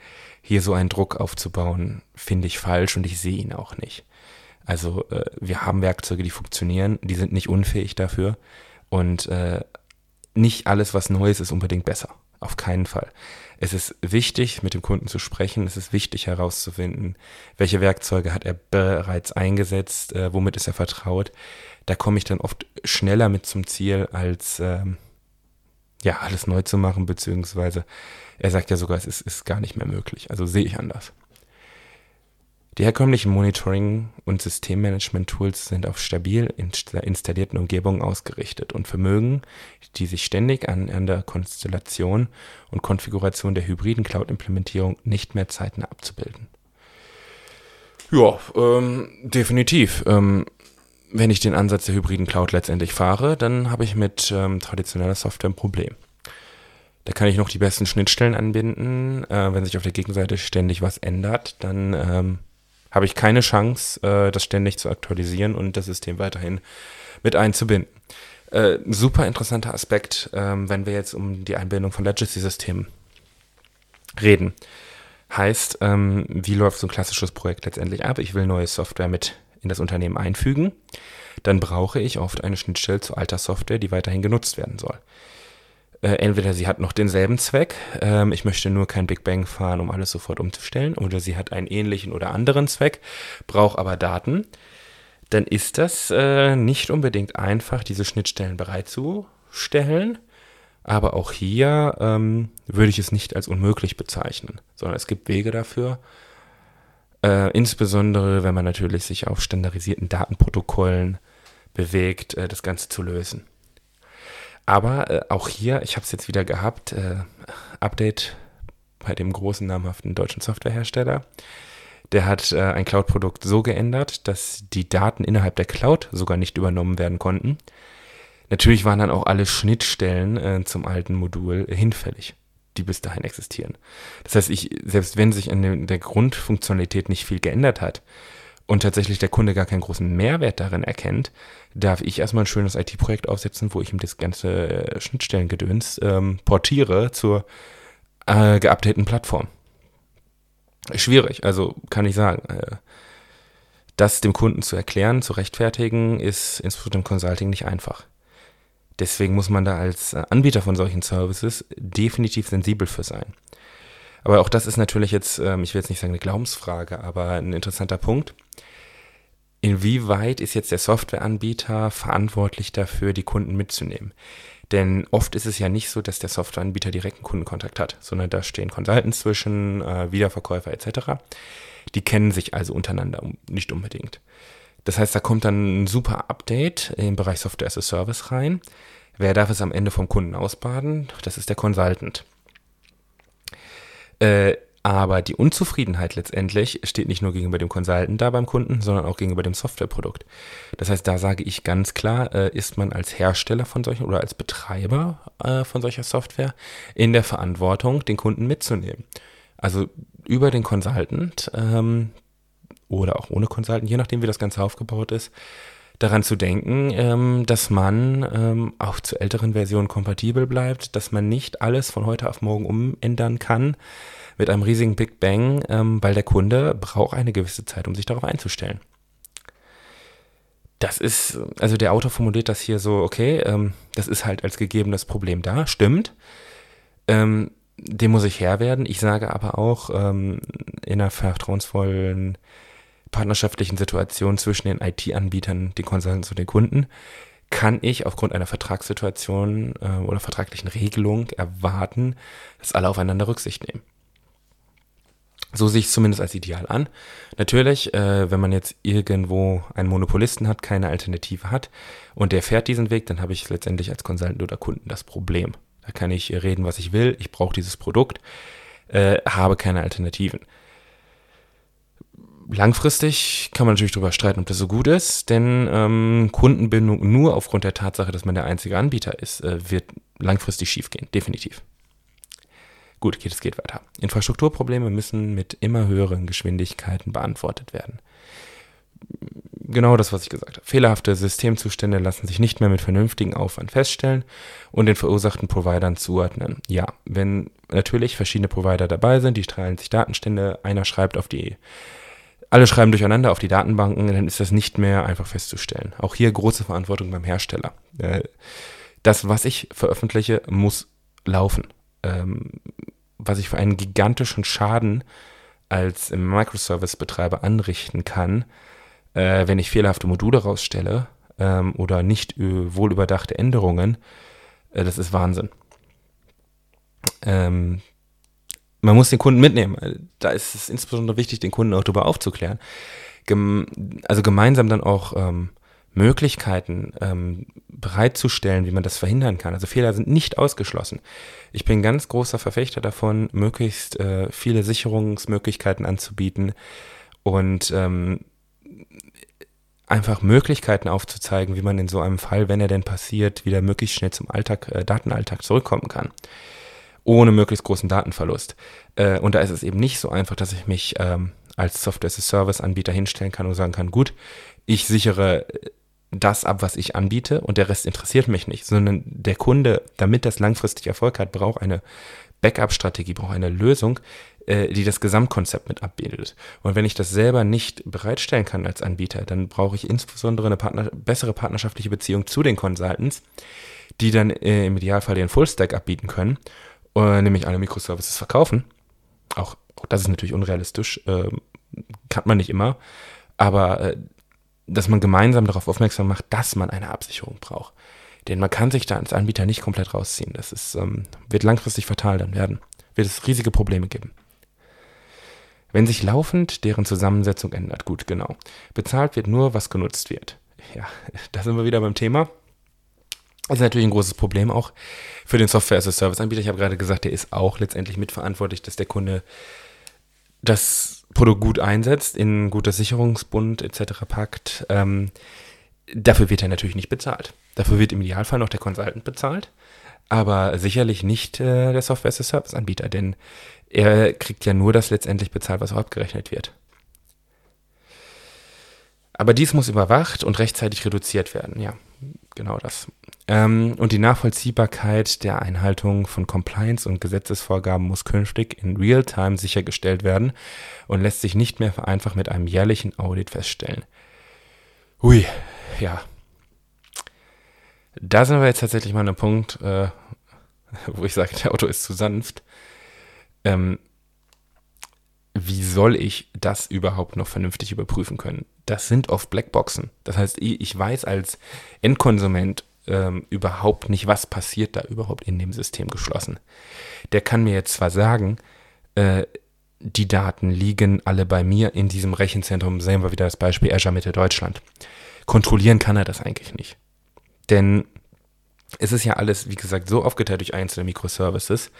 [SPEAKER 1] Hier so einen Druck aufzubauen, finde ich falsch und ich sehe ihn auch nicht. Also äh, wir haben Werkzeuge, die funktionieren, die sind nicht unfähig dafür und äh, nicht alles, was Neues ist, unbedingt besser. Auf keinen Fall. Es ist wichtig, mit dem Kunden zu sprechen. Es ist wichtig herauszufinden, welche Werkzeuge hat er bereits eingesetzt, äh, womit ist er vertraut. Da komme ich dann oft schneller mit zum Ziel, als ähm, ja alles neu zu machen, beziehungsweise er sagt ja sogar, es ist, ist gar nicht mehr möglich. Also sehe ich anders. Die herkömmlichen Monitoring- und Systemmanagement-Tools sind auf stabil installierten Umgebungen ausgerichtet und vermögen die sich ständig an, der Konstellation und Konfiguration der hybriden Cloud-Implementierung nicht mehr zeitnah abzubilden. Ja, ähm, definitiv. Ähm, wenn ich den Ansatz der hybriden Cloud letztendlich fahre, dann habe ich mit ähm, traditioneller Software ein Problem. Da kann ich noch die besten Schnittstellen anbinden. Äh, wenn sich auf der Gegenseite ständig was ändert, dann ähm, habe ich keine Chance, äh, das ständig zu aktualisieren und das System weiterhin mit einzubinden. Äh, super interessanter Aspekt, ähm, wenn wir jetzt um die Einbindung von Legacy-Systemen reden. Heißt, ähm, wie läuft so ein klassisches Projekt letztendlich ab? Ich will neue Software mit in das Unternehmen einfügen. Dann brauche ich oft eine Schnittstelle zu alter Software, die weiterhin genutzt werden soll. Äh, entweder sie hat noch denselben Zweck, ähm, ich möchte nur kein Big Bang fahren, um alles sofort umzustellen, oder sie hat einen ähnlichen oder anderen Zweck, braucht aber Daten, dann ist das äh, nicht unbedingt einfach, diese Schnittstellen bereitzustellen. Aber auch hier ähm, würde ich es nicht als unmöglich bezeichnen, sondern es gibt Wege dafür. Äh, insbesondere, wenn man natürlich sich auf standardisierten Datenprotokollen bewegt, äh, das Ganze zu lösen. Aber äh, auch hier, ich habe es jetzt wieder gehabt, äh, Update bei dem großen namhaften deutschen Softwarehersteller. Der hat äh, ein Cloud-Produkt so geändert, dass die Daten innerhalb der Cloud sogar nicht übernommen werden konnten. Natürlich waren dann auch alle Schnittstellen äh, zum alten Modul hinfällig, die bis dahin existieren. Das heißt, ich, selbst wenn sich an der Grundfunktionalität nicht viel geändert hat, und tatsächlich der Kunde gar keinen großen Mehrwert darin erkennt, darf ich erstmal ein schönes IT-Projekt aufsetzen, wo ich ihm das ganze äh, Schnittstellengedöns ähm, portiere zur äh, geupdateten Plattform. Schwierig, also kann ich sagen. Äh, das dem Kunden zu erklären, zu rechtfertigen, ist insbesondere im Consulting nicht einfach. Deswegen muss man da als äh, Anbieter von solchen Services definitiv sensibel für sein. Aber auch das ist natürlich jetzt, ähm, ich will jetzt nicht sagen eine Glaubensfrage, aber ein interessanter Punkt. Inwieweit ist jetzt der Softwareanbieter verantwortlich dafür, die Kunden mitzunehmen? Denn oft ist es ja nicht so, dass der Softwareanbieter direkten Kundenkontakt hat, sondern da stehen Consultants zwischen, äh, Wiederverkäufer etc. Die kennen sich also untereinander nicht unbedingt. Das heißt, da kommt dann ein super Update im Bereich Software as a Service rein. Wer darf es am Ende vom Kunden ausbaden? Das ist der Consultant. Äh, aber die Unzufriedenheit letztendlich steht nicht nur gegenüber dem Consultant da beim Kunden, sondern auch gegenüber dem Softwareprodukt. Das heißt, da sage ich ganz klar, äh, ist man als Hersteller von solchen oder als Betreiber äh, von solcher Software in der Verantwortung, den Kunden mitzunehmen. Also über den Consultant ähm, oder auch ohne Consultant, je nachdem wie das Ganze aufgebaut ist, daran zu denken, ähm, dass man ähm, auch zu älteren Versionen kompatibel bleibt, dass man nicht alles von heute auf morgen umändern kann mit einem riesigen Big Bang, ähm, weil der Kunde braucht eine gewisse Zeit, um sich darauf einzustellen. Das ist, also der Autor formuliert das hier so, okay, ähm, das ist halt als gegebenes Problem da, stimmt. Ähm, dem muss ich Herr werden. Ich sage aber auch, ähm, in einer vertrauensvollen partnerschaftlichen Situation zwischen den IT-Anbietern, den Consultants und den Kunden, kann ich aufgrund einer Vertragssituation äh, oder vertraglichen Regelung erwarten, dass alle aufeinander Rücksicht nehmen. So sehe ich es zumindest als ideal an. Natürlich, äh, wenn man jetzt irgendwo einen Monopolisten hat, keine Alternative hat und der fährt diesen Weg, dann habe ich letztendlich als Consultant oder Kunden das Problem. Da kann ich reden, was ich will. Ich brauche dieses Produkt, äh, habe keine Alternativen. Langfristig kann man natürlich darüber streiten, ob das so gut ist, denn ähm, Kundenbindung nur aufgrund der Tatsache, dass man der einzige Anbieter ist, äh, wird langfristig schiefgehen, definitiv. Gut, geht, es geht weiter. Infrastrukturprobleme müssen mit immer höheren Geschwindigkeiten beantwortet werden genau das, was ich gesagt habe. Fehlerhafte Systemzustände lassen sich nicht mehr mit vernünftigem Aufwand feststellen und den verursachten Providern zuordnen. Ja, wenn natürlich verschiedene Provider dabei sind, die teilen sich Datenstände, einer schreibt auf die, alle schreiben durcheinander auf die Datenbanken, dann ist das nicht mehr einfach festzustellen. Auch hier große Verantwortung beim Hersteller. Äh, das, was ich veröffentliche, muss laufen. Was ich für einen gigantischen Schaden als Microservice-Betreiber anrichten kann, äh, wenn ich fehlerhafte Module rausstelle ähm, oder nicht äh, wohlüberdachte Änderungen, äh, das ist Wahnsinn. Ähm, man muss den Kunden mitnehmen. Da ist es insbesondere wichtig, den Kunden auch darüber aufzuklären. Gem also gemeinsam dann auch ähm, Möglichkeiten ähm, bereitzustellen, wie man das verhindern kann. Also Fehler sind nicht ausgeschlossen. Ich bin ganz großer Verfechter davon, möglichst äh, viele Sicherungsmöglichkeiten anzubieten und ähm, einfach Möglichkeiten aufzuzeigen, wie man in so einem Fall, wenn er denn passiert, wieder möglichst schnell zum Alltag, äh, Datenalltag zurückkommen kann. Ohne möglichst großen Datenverlust. Äh, und da ist es eben nicht so einfach, dass ich mich ähm, als Software-as-a-Service-Anbieter hinstellen kann und sagen kann, gut, ich sichere das ab, was ich anbiete und der Rest interessiert mich nicht, sondern der Kunde, damit das langfristig Erfolg hat, braucht eine Backup-Strategie, braucht eine Lösung, äh, die das Gesamtkonzept mit abbildet. Und wenn ich das selber nicht bereitstellen kann als Anbieter, dann brauche ich insbesondere eine Partner bessere partnerschaftliche Beziehung zu den Consultants, die dann äh, im Idealfall den Fullstack abbieten können, äh, nämlich alle Microservices verkaufen. Auch, auch das ist natürlich unrealistisch, kann man nicht immer, aber äh, dass man gemeinsam darauf aufmerksam macht, dass man eine Absicherung braucht. Denn man kann sich da als Anbieter nicht komplett rausziehen. Das ist, ähm, wird langfristig fatal dann werden. Wird es riesige Probleme geben. Wenn sich laufend deren Zusammensetzung ändert, gut, genau. Bezahlt wird nur, was genutzt wird. Ja, da sind wir wieder beim Thema. Das ist natürlich ein großes Problem auch für den Software-as-a-Service-Anbieter. Ich habe gerade gesagt, der ist auch letztendlich mitverantwortlich, dass der Kunde das Produkt gut einsetzt, in guter Sicherungsbund etc. packt. Ähm, dafür wird er natürlich nicht bezahlt. Dafür wird im Idealfall noch der Consultant bezahlt, aber sicherlich nicht äh, der Software-as-a-Service-Anbieter, denn er kriegt ja nur das letztendlich bezahlt, was auch abgerechnet wird. Aber dies muss überwacht und rechtzeitig reduziert werden. Ja, genau das. Ähm, und die Nachvollziehbarkeit der Einhaltung von Compliance und Gesetzesvorgaben muss künftig in Realtime sichergestellt werden und lässt sich nicht mehr vereinfacht mit einem jährlichen Audit feststellen. Hui, ja. Da sind wir jetzt tatsächlich mal an einem Punkt, äh, wo ich sage, der Auto ist zu sanft ähm, wie soll ich das überhaupt noch vernünftig überprüfen können? Das sind oft Blackboxen. Das heißt, ich weiß als Endkonsument ähm, überhaupt nicht, was passiert da überhaupt in dem System geschlossen. Der kann mir jetzt zwar sagen, äh, die Daten liegen alle bei mir in diesem Rechenzentrum. Sehen wir wieder das Beispiel Azure Mitte Deutschland. Kontrollieren kann er das eigentlich nicht. Denn es ist ja alles, wie gesagt, so aufgeteilt durch einzelne Microservices,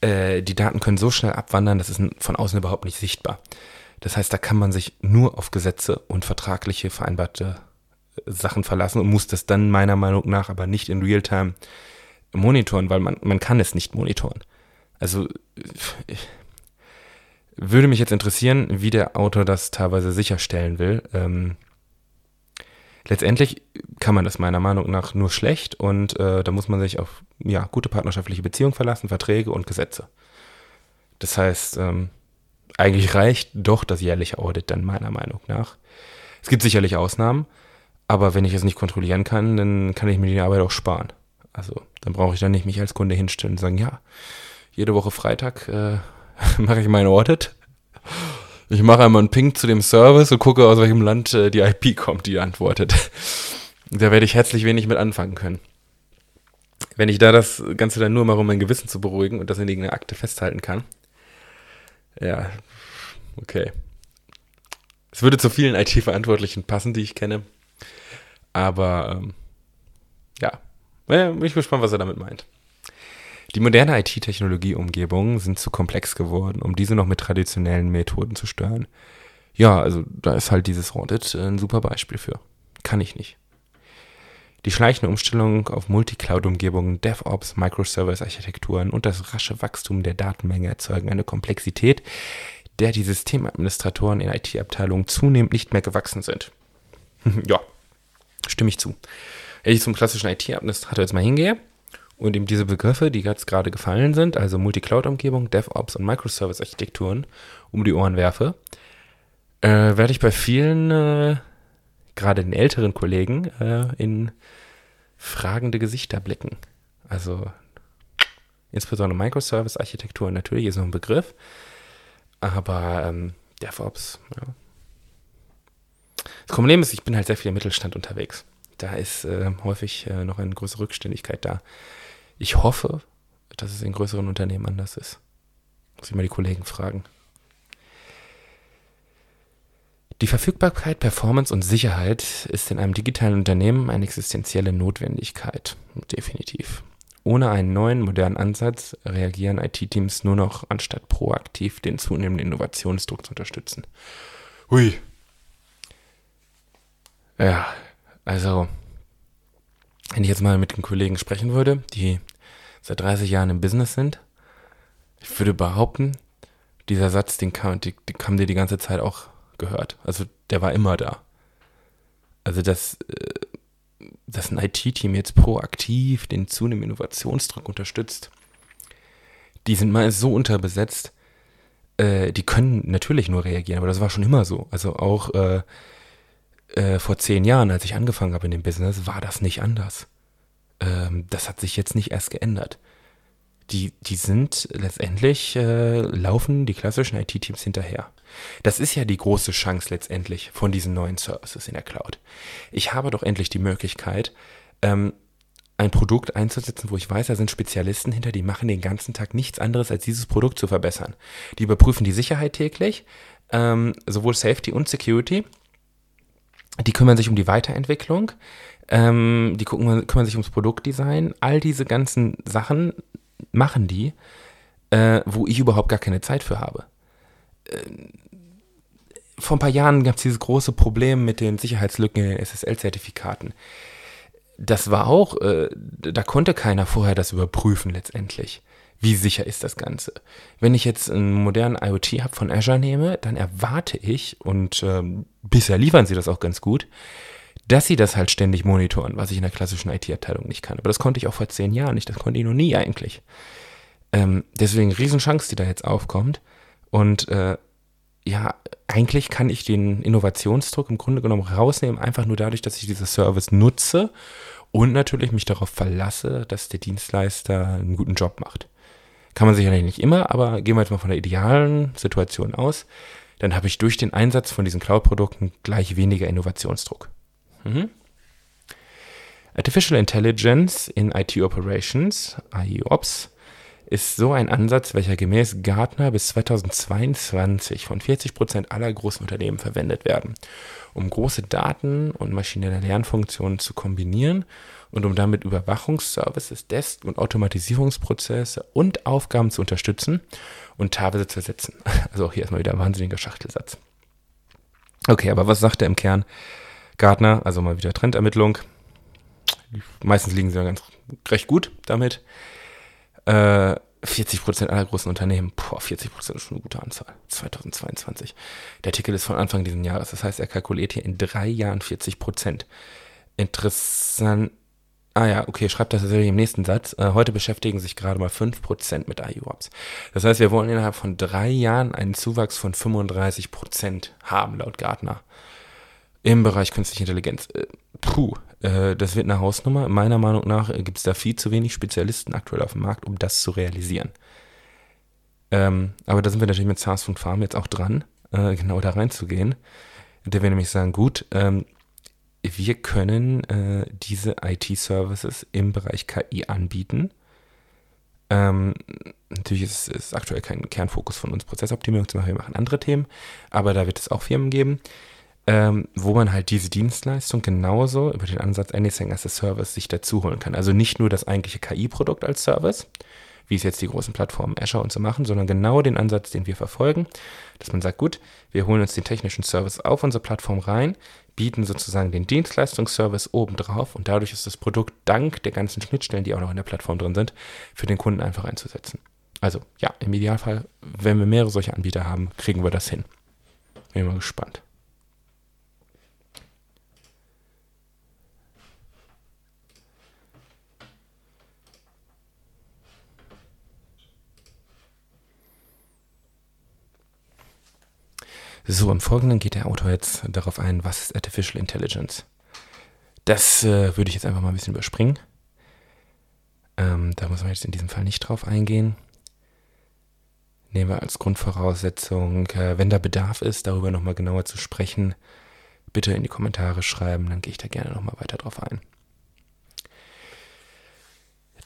[SPEAKER 1] äh, die Daten können so schnell abwandern, das ist von außen überhaupt nicht sichtbar. Das heißt, da kann man sich nur auf Gesetze und vertragliche vereinbarte äh, Sachen verlassen und muss das dann meiner Meinung nach aber nicht in Realtime monitoren, weil man, man kann es nicht monitoren. Also würde mich jetzt interessieren, wie der Autor das teilweise sicherstellen will. Ähm, Letztendlich kann man das meiner Meinung nach nur schlecht und äh, da muss man sich auf ja, gute partnerschaftliche Beziehungen verlassen, Verträge und Gesetze. Das heißt, ähm, eigentlich reicht doch das jährliche Audit dann meiner Meinung nach. Es gibt sicherlich Ausnahmen, aber wenn ich es nicht kontrollieren kann, dann kann ich mir die Arbeit auch sparen. Also dann brauche ich dann nicht mich als Kunde hinstellen und sagen, ja, jede Woche Freitag äh, mache ich mein Audit ich mache einmal einen Ping zu dem Service und gucke, aus welchem Land äh, die IP kommt, die antwortet. da werde ich herzlich wenig mit anfangen können. Wenn ich da das Ganze dann nur mache, um mein Gewissen zu beruhigen und das in irgendeiner Akte festhalten kann. Ja, okay. Es würde zu vielen IT-Verantwortlichen passen, die ich kenne. Aber ähm, ja, bin ich gespannt, was er damit meint. Die moderne IT-Technologieumgebungen sind zu komplex geworden, um diese noch mit traditionellen Methoden zu steuern. Ja, also da ist halt dieses Audit ein super Beispiel für. Kann ich nicht. Die schleichende Umstellung auf Multicloud-Umgebungen, DevOps, Microservice-Architekturen und das rasche Wachstum der Datenmenge erzeugen eine Komplexität, der die Systemadministratoren in IT-Abteilungen zunehmend nicht mehr gewachsen sind. ja, stimme ich zu. Wenn ich zum klassischen IT-Administrator jetzt mal hingehe, und ihm diese Begriffe, die jetzt gerade gefallen sind, also Multicloud-Umgebung, DevOps und Microservice-Architekturen, um die Ohren werfe, äh, werde ich bei vielen, äh, gerade den älteren Kollegen, äh, in fragende Gesichter blicken. Also insbesondere Microservice-Architektur natürlich ist noch ein Begriff, aber ähm, DevOps, ja. Das Problem ist, ich bin halt sehr viel im Mittelstand unterwegs. Da ist äh, häufig äh, noch eine größere Rückständigkeit da. Ich hoffe, dass es in größeren Unternehmen anders ist. Muss ich mal die Kollegen fragen. Die Verfügbarkeit, Performance und Sicherheit ist in einem digitalen Unternehmen eine existenzielle Notwendigkeit. Definitiv. Ohne einen neuen, modernen Ansatz reagieren IT-Teams nur noch, anstatt proaktiv den zunehmenden Innovationsdruck zu unterstützen. Hui. Ja, also wenn ich jetzt mal mit den Kollegen sprechen würde, die seit 30 Jahren im Business sind, ich würde behaupten, dieser Satz, den, kam, die, den haben die die ganze Zeit auch gehört. Also der war immer da. Also dass, äh, dass ein IT-Team jetzt proaktiv den zunehmenden Innovationsdruck unterstützt, die sind mal so unterbesetzt, äh, die können natürlich nur reagieren, aber das war schon immer so. Also auch äh, vor zehn Jahren, als ich angefangen habe in dem Business, war das nicht anders. Ähm, das hat sich jetzt nicht erst geändert. Die, die sind letztendlich, äh, laufen die klassischen IT-Teams hinterher. Das ist ja die große Chance letztendlich von diesen neuen Services in der Cloud. Ich habe doch endlich die Möglichkeit, ähm, ein Produkt einzusetzen, wo ich weiß, da sind Spezialisten hinter, die machen den ganzen Tag nichts anderes, als dieses Produkt zu verbessern. Die überprüfen die Sicherheit täglich, ähm, sowohl Safety und Security die kümmern sich um die Weiterentwicklung, ähm, die gucken, kümmern sich ums Produktdesign. All diese ganzen Sachen machen die, äh, wo ich überhaupt gar keine Zeit für habe. Äh, vor ein paar Jahren gab es dieses große Problem mit den Sicherheitslücken in den SSL-Zertifikaten. Das war auch, äh, da konnte keiner vorher das überprüfen letztendlich wie sicher ist das Ganze. Wenn ich jetzt einen modernen IoT-Hub von Azure nehme, dann erwarte ich, und ähm, bisher liefern sie das auch ganz gut, dass sie das halt ständig monitoren, was ich in der klassischen IT-Abteilung nicht kann. Aber das konnte ich auch vor zehn Jahren nicht, das konnte ich noch nie eigentlich. Ähm, deswegen Riesenchance, die da jetzt aufkommt. Und äh, ja, eigentlich kann ich den Innovationsdruck im Grunde genommen rausnehmen, einfach nur dadurch, dass ich diese Service nutze und natürlich mich darauf verlasse, dass der Dienstleister einen guten Job macht. Kann man sicherlich nicht immer, aber gehen wir jetzt mal von der idealen Situation aus. Dann habe ich durch den Einsatz von diesen Cloud-Produkten gleich weniger Innovationsdruck. Mhm. Artificial Intelligence in IT Operations, IOPS, ist so ein Ansatz, welcher gemäß Gartner bis 2022 von 40 Prozent aller großen Unternehmen verwendet werden, um große Daten- und maschinelle Lernfunktionen zu kombinieren und um damit Überwachungsservices, Desk- und Automatisierungsprozesse und Aufgaben zu unterstützen und teilweise zu ersetzen. Also auch hier erstmal wieder ein wahnsinniger Schachtelsatz. Okay, aber was sagt er im Kern? Gartner, also mal wieder Trendermittlung. Meistens liegen sie ja ganz recht gut damit. Äh, 40 Prozent aller großen Unternehmen. Boah, 40 Prozent ist schon eine gute Anzahl. 2022. Der Artikel ist von Anfang dieses Jahres. Das heißt, er kalkuliert hier in drei Jahren 40 Prozent. Interessant. Ah ja, okay, schreibt das tatsächlich im nächsten Satz. Äh, heute beschäftigen sich gerade mal 5% mit IUOPS. Das heißt, wir wollen innerhalb von drei Jahren einen Zuwachs von 35% haben, laut Gartner. Im Bereich künstliche Intelligenz. Äh, puh, äh, das wird eine Hausnummer. Meiner Meinung nach äh, gibt es da viel zu wenig Spezialisten aktuell auf dem Markt, um das zu realisieren. Ähm, aber da sind wir natürlich mit SaaS Farm jetzt auch dran, äh, genau da reinzugehen. Der will nämlich sagen, gut, ähm, wir können äh, diese IT-Services im Bereich KI anbieten. Ähm, natürlich ist es aktuell kein Kernfokus von uns, Prozessoptimierung zu machen. Wir machen andere Themen, aber da wird es auch Firmen geben, ähm, wo man halt diese Dienstleistung genauso über den Ansatz Anything as a Service sich dazu holen kann. Also nicht nur das eigentliche KI-Produkt als Service, wie es jetzt die großen Plattformen Azure und so machen, sondern genau den Ansatz, den wir verfolgen, dass man sagt, gut, wir holen uns den technischen Service auf unsere Plattform rein, bieten sozusagen den Dienstleistungsservice obendrauf und dadurch ist das Produkt dank der ganzen Schnittstellen, die auch noch in der Plattform drin sind, für den Kunden einfach einzusetzen. Also ja, im Idealfall, wenn wir mehrere solche Anbieter haben, kriegen wir das hin. Bin mal gespannt. So, im Folgenden geht der Autor jetzt darauf ein, was ist Artificial Intelligence. Das äh, würde ich jetzt einfach mal ein bisschen überspringen. Ähm, da muss man jetzt in diesem Fall nicht drauf eingehen. Nehmen wir als Grundvoraussetzung, äh, wenn da Bedarf ist, darüber nochmal genauer zu sprechen, bitte in die Kommentare schreiben, dann gehe ich da gerne nochmal weiter drauf ein.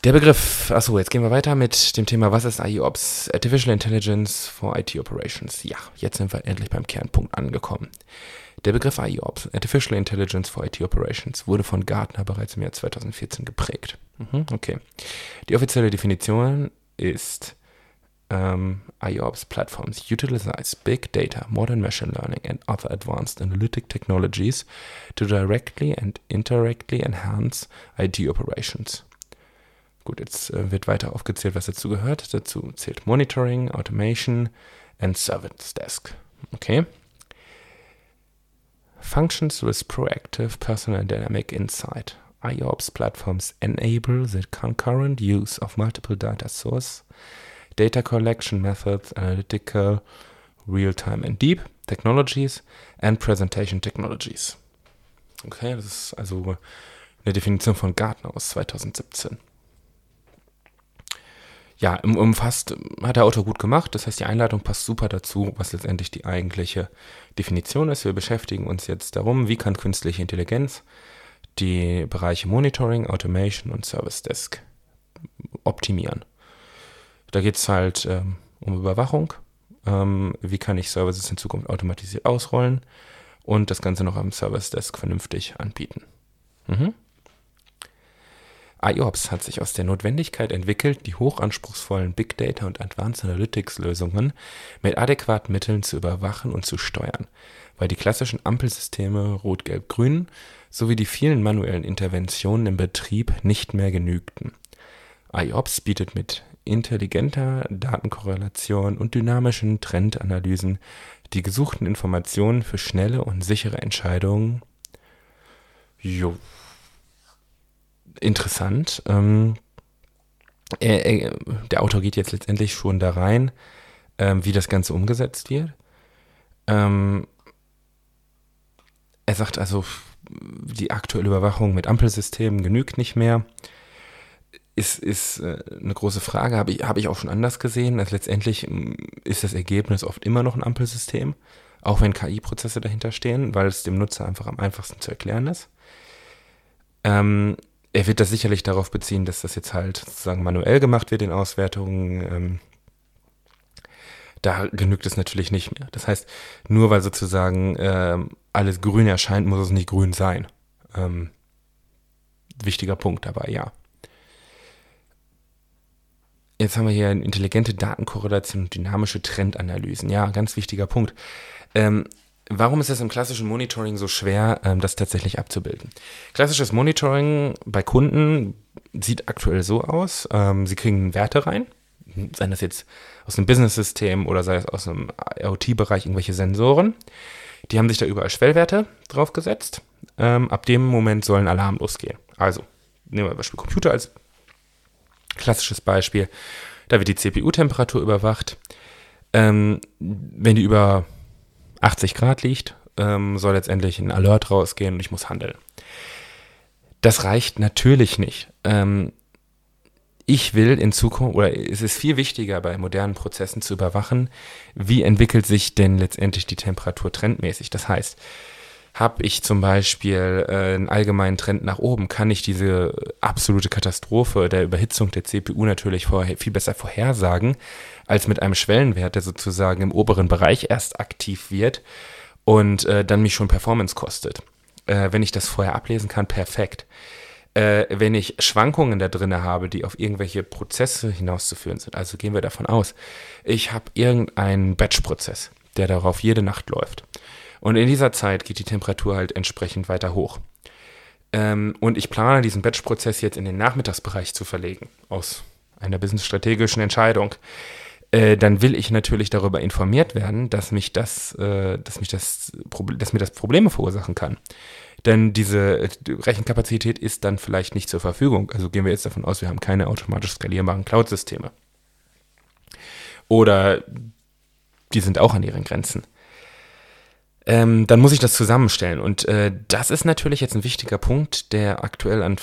[SPEAKER 1] Der Begriff, achso, jetzt gehen wir weiter mit dem Thema, was ist IOPS? Artificial Intelligence for IT Operations. Ja, jetzt sind wir endlich beim Kernpunkt angekommen. Der Begriff IOPS, Artificial Intelligence for IT Operations, wurde von Gartner bereits im Jahr 2014 geprägt. Mhm, okay. Die offizielle Definition ist um, IOPS platforms utilize big data, modern machine learning, and other advanced analytic technologies to directly and indirectly enhance IT operations. Gut, jetzt äh, wird weiter aufgezählt, was dazu gehört. Dazu zählt Monitoring, Automation and Service Desk. Okay. Functions with proactive personal dynamic insight. IOPS platforms enable the concurrent use of multiple data source, data collection methods, analytical, real-time and deep technologies and presentation technologies. Okay, das ist also eine Definition von Gartner aus 2017 ja, umfasst hat der Autor gut gemacht. Das heißt, die Einleitung passt super dazu, was letztendlich die eigentliche Definition ist. Wir beschäftigen uns jetzt darum, wie kann künstliche Intelligenz die Bereiche Monitoring, Automation und Service Desk optimieren. Da geht es halt ähm, um Überwachung. Ähm, wie kann ich Services in Zukunft automatisiert ausrollen und das Ganze noch am Service Desk vernünftig anbieten. Mhm. IOPS hat sich aus der Notwendigkeit entwickelt, die hochanspruchsvollen Big Data und Advanced Analytics Lösungen mit adäquaten Mitteln zu überwachen und zu steuern, weil die klassischen Ampelsysteme Rot, Gelb, Grün sowie die vielen manuellen Interventionen im Betrieb nicht mehr genügten. IOPS bietet mit intelligenter Datenkorrelation und dynamischen Trendanalysen die gesuchten Informationen für schnelle und sichere Entscheidungen. Jo, interessant. Ähm, er, er, der Autor geht jetzt letztendlich schon da rein, ähm, wie das Ganze umgesetzt wird. Ähm, er sagt also, die aktuelle Überwachung mit Ampelsystemen genügt nicht mehr. Ist, ist äh, eine große Frage, habe ich, hab ich auch schon anders gesehen. Also letztendlich ähm, ist das Ergebnis oft immer noch ein Ampelsystem, auch wenn KI-Prozesse dahinter stehen, weil es dem Nutzer einfach am einfachsten zu erklären ist. Ähm, er wird das sicherlich darauf beziehen, dass das jetzt halt sozusagen manuell gemacht wird in Auswertungen. Ähm, da genügt es natürlich nicht mehr. Das heißt, nur weil sozusagen ähm, alles grün erscheint, muss es nicht grün sein. Ähm, wichtiger Punkt dabei, ja. Jetzt haben wir hier intelligente Datenkorrelation und dynamische Trendanalysen. Ja, ganz wichtiger Punkt. Ähm, Warum ist es im klassischen Monitoring so schwer, ähm, das tatsächlich abzubilden? Klassisches Monitoring bei Kunden sieht aktuell so aus, ähm, sie kriegen Werte rein, seien das jetzt aus einem Business-System oder sei es aus einem IoT-Bereich irgendwelche Sensoren. Die haben sich da überall Schwellwerte draufgesetzt. Ähm, ab dem Moment soll ein Alarm losgehen. Also, nehmen wir Beispiel Computer als klassisches Beispiel. Da wird die CPU-Temperatur überwacht. Wenn die über 80 Grad liegt, ähm, soll letztendlich ein Alert rausgehen und ich muss handeln. Das reicht natürlich nicht. Ähm, ich will in Zukunft, oder es ist viel wichtiger bei modernen Prozessen zu überwachen, wie entwickelt sich denn letztendlich die Temperatur trendmäßig. Das heißt, habe ich zum Beispiel äh, einen allgemeinen Trend nach oben, kann ich diese absolute Katastrophe der Überhitzung der CPU natürlich vorher, viel besser vorhersagen, als mit einem Schwellenwert, der sozusagen im oberen Bereich erst aktiv wird und äh, dann mich schon Performance kostet. Äh, wenn ich das vorher ablesen kann, perfekt. Äh, wenn ich Schwankungen da drin habe, die auf irgendwelche Prozesse hinauszuführen sind, also gehen wir davon aus, ich habe irgendeinen Batch-Prozess, der darauf jede Nacht läuft. Und in dieser Zeit geht die Temperatur halt entsprechend weiter hoch. Ähm, und ich plane diesen Batch-Prozess jetzt in den Nachmittagsbereich zu verlegen, aus einer business-strategischen Entscheidung. Äh, dann will ich natürlich darüber informiert werden, dass mich das, äh, dass mich das, dass mir das Probleme verursachen kann. Denn diese äh, Rechenkapazität ist dann vielleicht nicht zur Verfügung. Also gehen wir jetzt davon aus, wir haben keine automatisch skalierbaren Cloud-Systeme. Oder die sind auch an ihren Grenzen. Ähm, dann muss ich das zusammenstellen. Und äh, das ist natürlich jetzt ein wichtiger Punkt, der aktuell an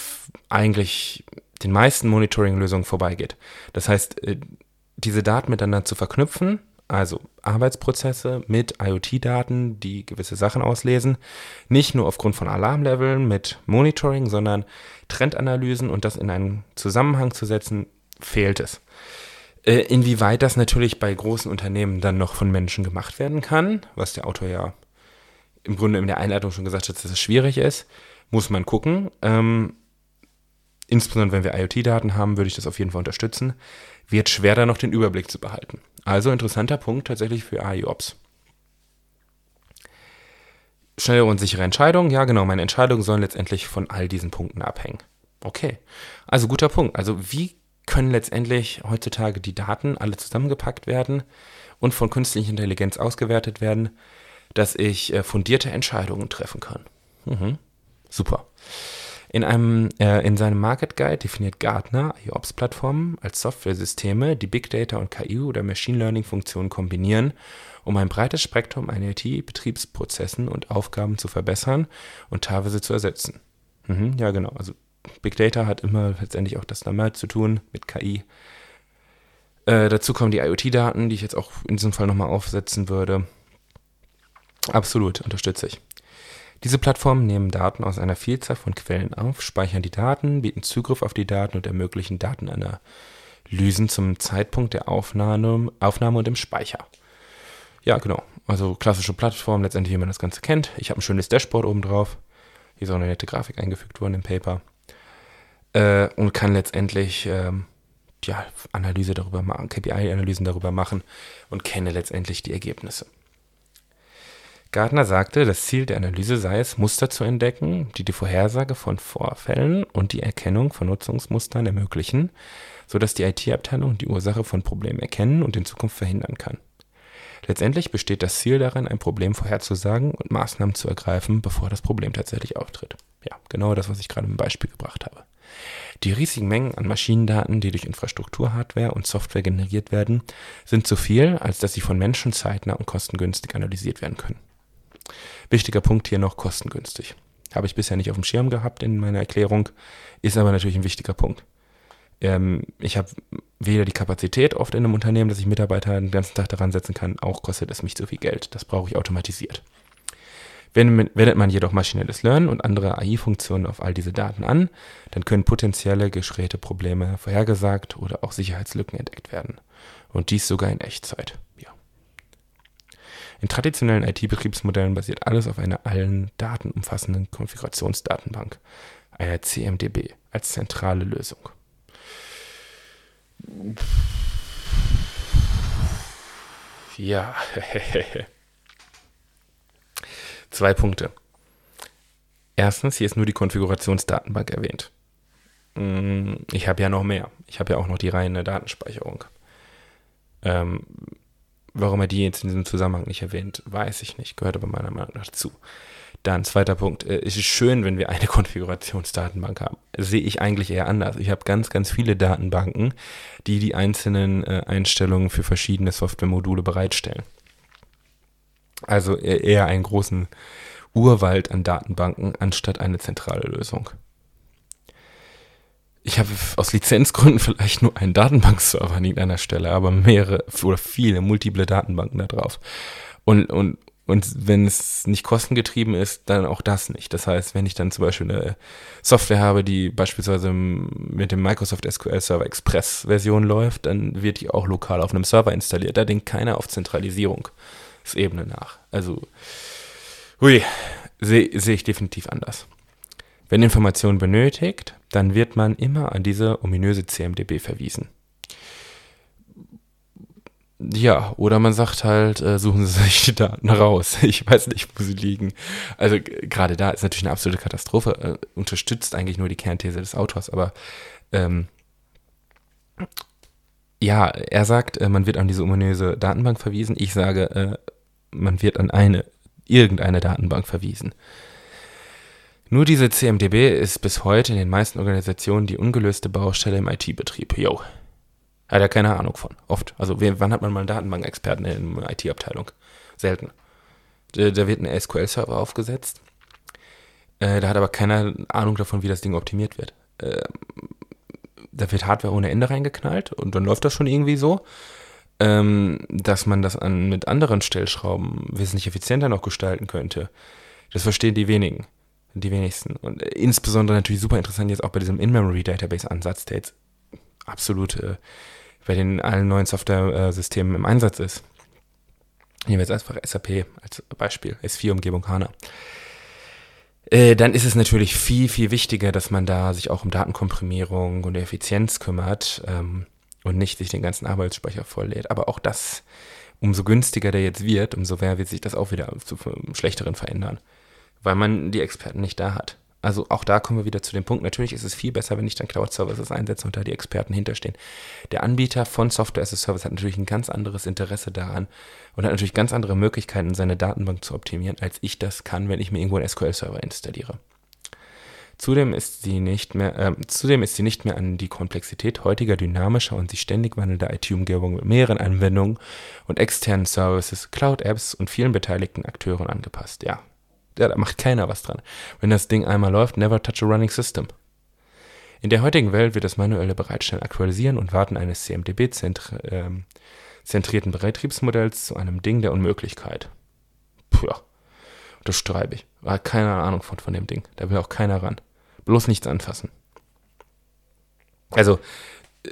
[SPEAKER 1] eigentlich den meisten Monitoring-Lösungen vorbeigeht. Das heißt, äh, diese Daten miteinander zu verknüpfen, also Arbeitsprozesse mit IoT-Daten, die gewisse Sachen auslesen. Nicht nur aufgrund von Alarmleveln mit Monitoring, sondern Trendanalysen und das in einen Zusammenhang zu setzen, fehlt es. Äh, inwieweit das natürlich bei großen Unternehmen dann noch von Menschen gemacht werden kann, was der Autor ja im Grunde in der Einleitung schon gesagt hat, dass es schwierig ist, muss man gucken. Ähm, insbesondere wenn wir IoT-Daten haben, würde ich das auf jeden Fall unterstützen. Wird schwer, da noch den Überblick zu behalten. Also interessanter Punkt tatsächlich für AI-Ops. Schnelle und sichere Entscheidungen. Ja, genau, meine Entscheidungen sollen letztendlich von all diesen Punkten abhängen. Okay, also guter Punkt. Also wie können letztendlich heutzutage die Daten alle zusammengepackt werden und von künstlicher Intelligenz ausgewertet werden, dass ich äh, fundierte Entscheidungen treffen kann. Mhm. Super. In, einem, äh, in seinem Market Guide definiert Gartner IOPS-Plattformen als Softwaresysteme, die Big Data und KI oder Machine Learning-Funktionen kombinieren, um ein breites Spektrum an IT-Betriebsprozessen und Aufgaben zu verbessern und teilweise zu ersetzen. Mhm, ja, genau. Also Big Data hat immer letztendlich auch das damit zu tun mit KI. Äh, dazu kommen die IoT-Daten, die ich jetzt auch in diesem Fall nochmal aufsetzen würde. Absolut, unterstütze ich. Diese Plattformen nehmen Daten aus einer Vielzahl von Quellen auf, speichern die Daten, bieten Zugriff auf die Daten und ermöglichen Datenanalysen zum Zeitpunkt der Aufnahme, Aufnahme und im Speicher. Ja, genau. Also klassische Plattform, letztendlich, wie man das Ganze kennt. Ich habe ein schönes Dashboard oben drauf. Hier ist auch eine nette Grafik eingefügt worden im Paper. Äh, und kann letztendlich ähm, ja, Analyse darüber machen, KPI-Analysen darüber machen und kenne letztendlich die Ergebnisse. Gardner sagte, das Ziel der Analyse sei es, Muster zu entdecken, die die Vorhersage von Vorfällen und die Erkennung von Nutzungsmustern ermöglichen, sodass die IT-Abteilung die Ursache von Problemen erkennen und in Zukunft verhindern kann. Letztendlich besteht das Ziel darin, ein Problem vorherzusagen und Maßnahmen zu ergreifen, bevor das Problem tatsächlich auftritt. Ja, genau das, was ich gerade im Beispiel gebracht habe. Die riesigen Mengen an Maschinendaten, die durch Infrastruktur, Hardware und Software generiert werden, sind zu viel, als dass sie von Menschen zeitnah und kostengünstig analysiert werden können. Wichtiger Punkt hier noch kostengünstig. Habe ich bisher nicht auf dem Schirm gehabt in meiner Erklärung, ist aber natürlich ein wichtiger Punkt. Ähm, ich habe weder die Kapazität oft in einem Unternehmen, dass ich Mitarbeiter den ganzen Tag daran setzen kann, auch kostet es mich zu viel Geld. Das brauche ich automatisiert. Wendet man jedoch maschinelles Lernen und andere AI-Funktionen auf all diese Daten an, dann können potenzielle Geräteprobleme vorhergesagt oder auch Sicherheitslücken entdeckt werden. Und dies sogar in Echtzeit. In traditionellen IT-Betriebsmodellen basiert alles auf einer allen Daten umfassenden Konfigurationsdatenbank, einer CMDB, als zentrale Lösung. Ja, zwei Punkte. Erstens, hier ist nur die Konfigurationsdatenbank erwähnt. Mm, ich habe ja noch mehr. Ich habe ja auch noch die reine Datenspeicherung. Ähm, warum er die jetzt in diesem Zusammenhang nicht erwähnt, weiß ich nicht. Gehört aber meiner Meinung nach dazu. Dann zweiter Punkt. Äh, es ist schön, wenn wir eine Konfigurationsdatenbank haben. Das sehe ich eigentlich eher anders. Ich habe ganz, ganz viele Datenbanken, die die einzelnen äh, Einstellungen für verschiedene Softwaremodule bereitstellen. Also eher einen großen Urwald an Datenbanken anstatt eine zentrale Lösung. Ich habe aus Lizenzgründen vielleicht nur einen Datenbankserver an irgendeiner Stelle, aber mehrere oder viele, multiple Datenbanken da drauf. Und, und, und wenn es nicht kostengetrieben ist, dann auch das nicht. Das heißt, wenn ich dann zum Beispiel eine Software habe, die beispielsweise mit dem Microsoft SQL Server Express Version läuft, dann wird die auch lokal auf einem Server installiert. Da denkt keiner auf Zentralisierungsebene nach. Also, hui, sehe seh ich definitiv anders. Wenn Information benötigt, dann wird man immer an diese ominöse CMDB verwiesen. Ja, oder man sagt halt, äh, suchen Sie sich die Daten raus. Ich weiß nicht, wo sie liegen. Also gerade da ist natürlich eine absolute Katastrophe. Äh, unterstützt eigentlich nur die Kernthese des Autors, aber ähm, ja, er sagt, äh, man wird an diese ominöse Datenbank verwiesen. Ich sage, äh, man wird an eine, irgendeine Datenbank verwiesen. Nur diese CMDB ist bis heute in den meisten Organisationen die ungelöste Baustelle im IT-Betrieb. Yo. Hat er keine Ahnung von. Oft. Also wann hat man mal einen Datenbankexperten in der IT-Abteilung? Selten. Da, wird ein SQL-Server aufgesetzt. Äh, da hat aber keiner Ahnung davon, wie das Ding optimiert wird. Äh, da wird Hardware ohne Ende reingeknallt und dann läuft das schon irgendwie so, ähm, dass man das mit anderen Stellschrauben wesentlich effizienter noch gestalten könnte. Das verstehen die wenigen. Die wenigsten. Und äh, insbesondere natürlich super interessant jetzt auch bei diesem In-Memory-Database-Ansatz, der jetzt absolut äh, bei den allen neuen Software-Systemen im Einsatz ist. Nehmen wir jetzt einfach SAP als Beispiel, S4-Umgebung HANA. Äh, dann ist es natürlich viel, viel wichtiger, dass man da sich auch um Datenkomprimierung und Effizienz kümmert ähm, und nicht sich den ganzen Arbeitsspeicher volllädt. Aber auch das, umso günstiger der jetzt wird, umso mehr wird sich das auch wieder zu schlechteren verändern weil man die Experten nicht da hat. Also auch da kommen wir wieder zu dem Punkt, natürlich ist es viel besser, wenn ich dann Cloud-Services einsetze und da die Experten hinterstehen. Der Anbieter von Software as a Service hat natürlich ein ganz anderes Interesse daran und hat natürlich ganz andere Möglichkeiten, seine Datenbank zu optimieren, als ich das kann, wenn ich mir irgendwo einen SQL-Server installiere. Zudem ist sie nicht mehr, äh, zudem ist sie nicht mehr an die Komplexität heutiger dynamischer und sich ständig wandelnder IT-Umgebung mit mehreren Anwendungen und externen Services, Cloud-Apps und vielen beteiligten Akteuren angepasst. Ja, ja, da macht keiner was dran. Wenn das Ding einmal läuft, never touch a running system. In der heutigen Welt wird das manuelle Bereitstellen, Aktualisieren und Warten eines CMDB-zentrierten ähm, Betriebsmodells zu einem Ding der Unmöglichkeit. Puh, das streibe ich. Hat keine Ahnung von, von dem Ding. Da will auch keiner ran. Bloß nichts anfassen. Also, äh,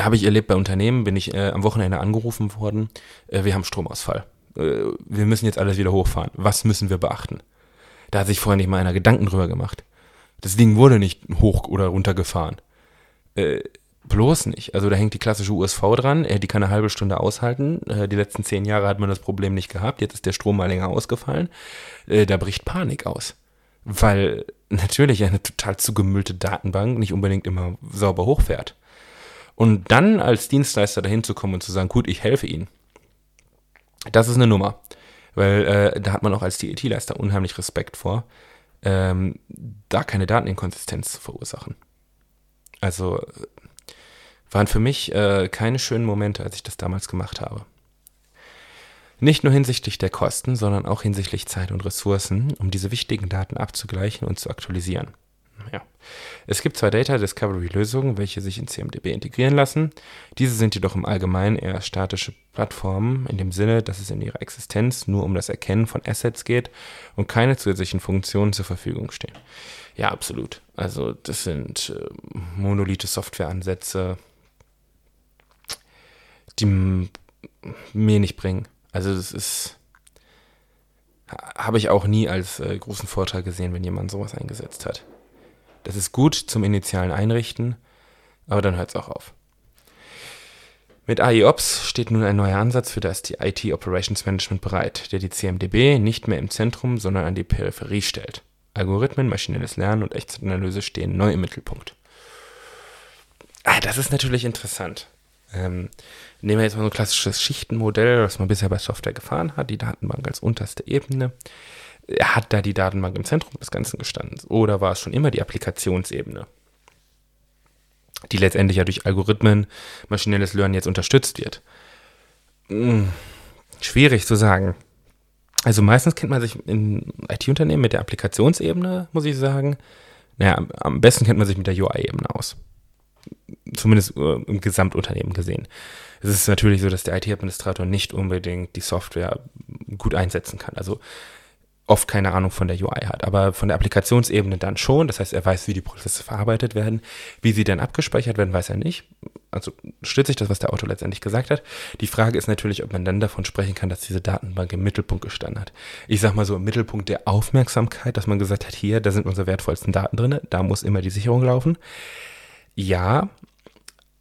[SPEAKER 1] habe ich erlebt bei Unternehmen, bin ich äh, am Wochenende angerufen worden, äh, wir haben Stromausfall wir müssen jetzt alles wieder hochfahren. Was müssen wir beachten? Da hat sich vorher nicht mal einer Gedanken drüber gemacht. Das Ding wurde nicht hoch oder runter gefahren. Äh, bloß nicht. Also da hängt die klassische USV dran, äh, die kann eine halbe Stunde aushalten. Äh, die letzten zehn Jahre hat man das Problem nicht gehabt. Jetzt ist der Strom mal länger ausgefallen. Äh, da bricht Panik aus. Weil natürlich eine total zugemüllte Datenbank nicht unbedingt immer sauber hochfährt. Und dann als Dienstleister dahin zu kommen und zu sagen, gut, ich helfe Ihnen. Das ist eine Nummer. Weil äh, da hat man auch als DET-Leister unheimlich Respekt vor, ähm, da keine Dateninkonsistenz zu verursachen. Also waren für mich äh, keine schönen Momente, als ich das damals gemacht habe. Nicht nur hinsichtlich der Kosten, sondern auch hinsichtlich Zeit und Ressourcen, um diese wichtigen Daten abzugleichen und zu aktualisieren. Ja. Es gibt zwei Data Discovery Lösungen, welche sich in CMDB integrieren lassen. Diese sind jedoch im Allgemeinen eher statische Plattformen, in dem Sinne, dass es in ihrer Existenz nur um das Erkennen von Assets geht und keine zusätzlichen Funktionen zur Verfügung stehen. Ja, absolut. Also das sind äh, monolithe Softwareansätze, die mir nicht bringen. Also das ist habe ich auch nie als äh, großen Vorteil gesehen, wenn jemand sowas eingesetzt hat. Das ist gut zum initialen Einrichten, aber dann hört es auch auf. Mit AIOps steht nun ein neuer Ansatz für das IT Operations Management bereit, der die CMDB nicht mehr im Zentrum, sondern an die Peripherie stellt. Algorithmen, maschinelles Lernen und Echtzeitanalyse stehen neu im Mittelpunkt. Ah, das ist natürlich interessant. Ähm, nehmen wir jetzt mal so ein klassisches Schichtenmodell, das man bisher bei Software gefahren hat, die Datenbank als unterste Ebene. Hat da die Datenbank im Zentrum des Ganzen gestanden? Oder war es schon immer die Applikationsebene, die letztendlich ja durch Algorithmen, maschinelles Lernen jetzt unterstützt wird? Hm, schwierig zu sagen. Also meistens kennt man sich in IT-Unternehmen mit der Applikationsebene, muss ich sagen. Naja, am besten kennt man sich mit der UI-Ebene aus. Zumindest äh, im Gesamtunternehmen gesehen. Es ist natürlich so, dass der IT-Administrator nicht unbedingt die Software gut einsetzen kann. Also oft keine Ahnung von der UI hat, aber von der Applikationsebene dann schon. Das heißt, er weiß, wie die Prozesse verarbeitet werden, wie sie dann abgespeichert werden, weiß er nicht. Also stützt sich das, was der Autor letztendlich gesagt hat. Die Frage ist natürlich, ob man dann davon sprechen kann, dass diese Datenbank im Mittelpunkt gestanden hat. Ich sag mal so im Mittelpunkt der Aufmerksamkeit, dass man gesagt hat, hier, da sind unsere wertvollsten Daten drin, da muss immer die Sicherung laufen. Ja,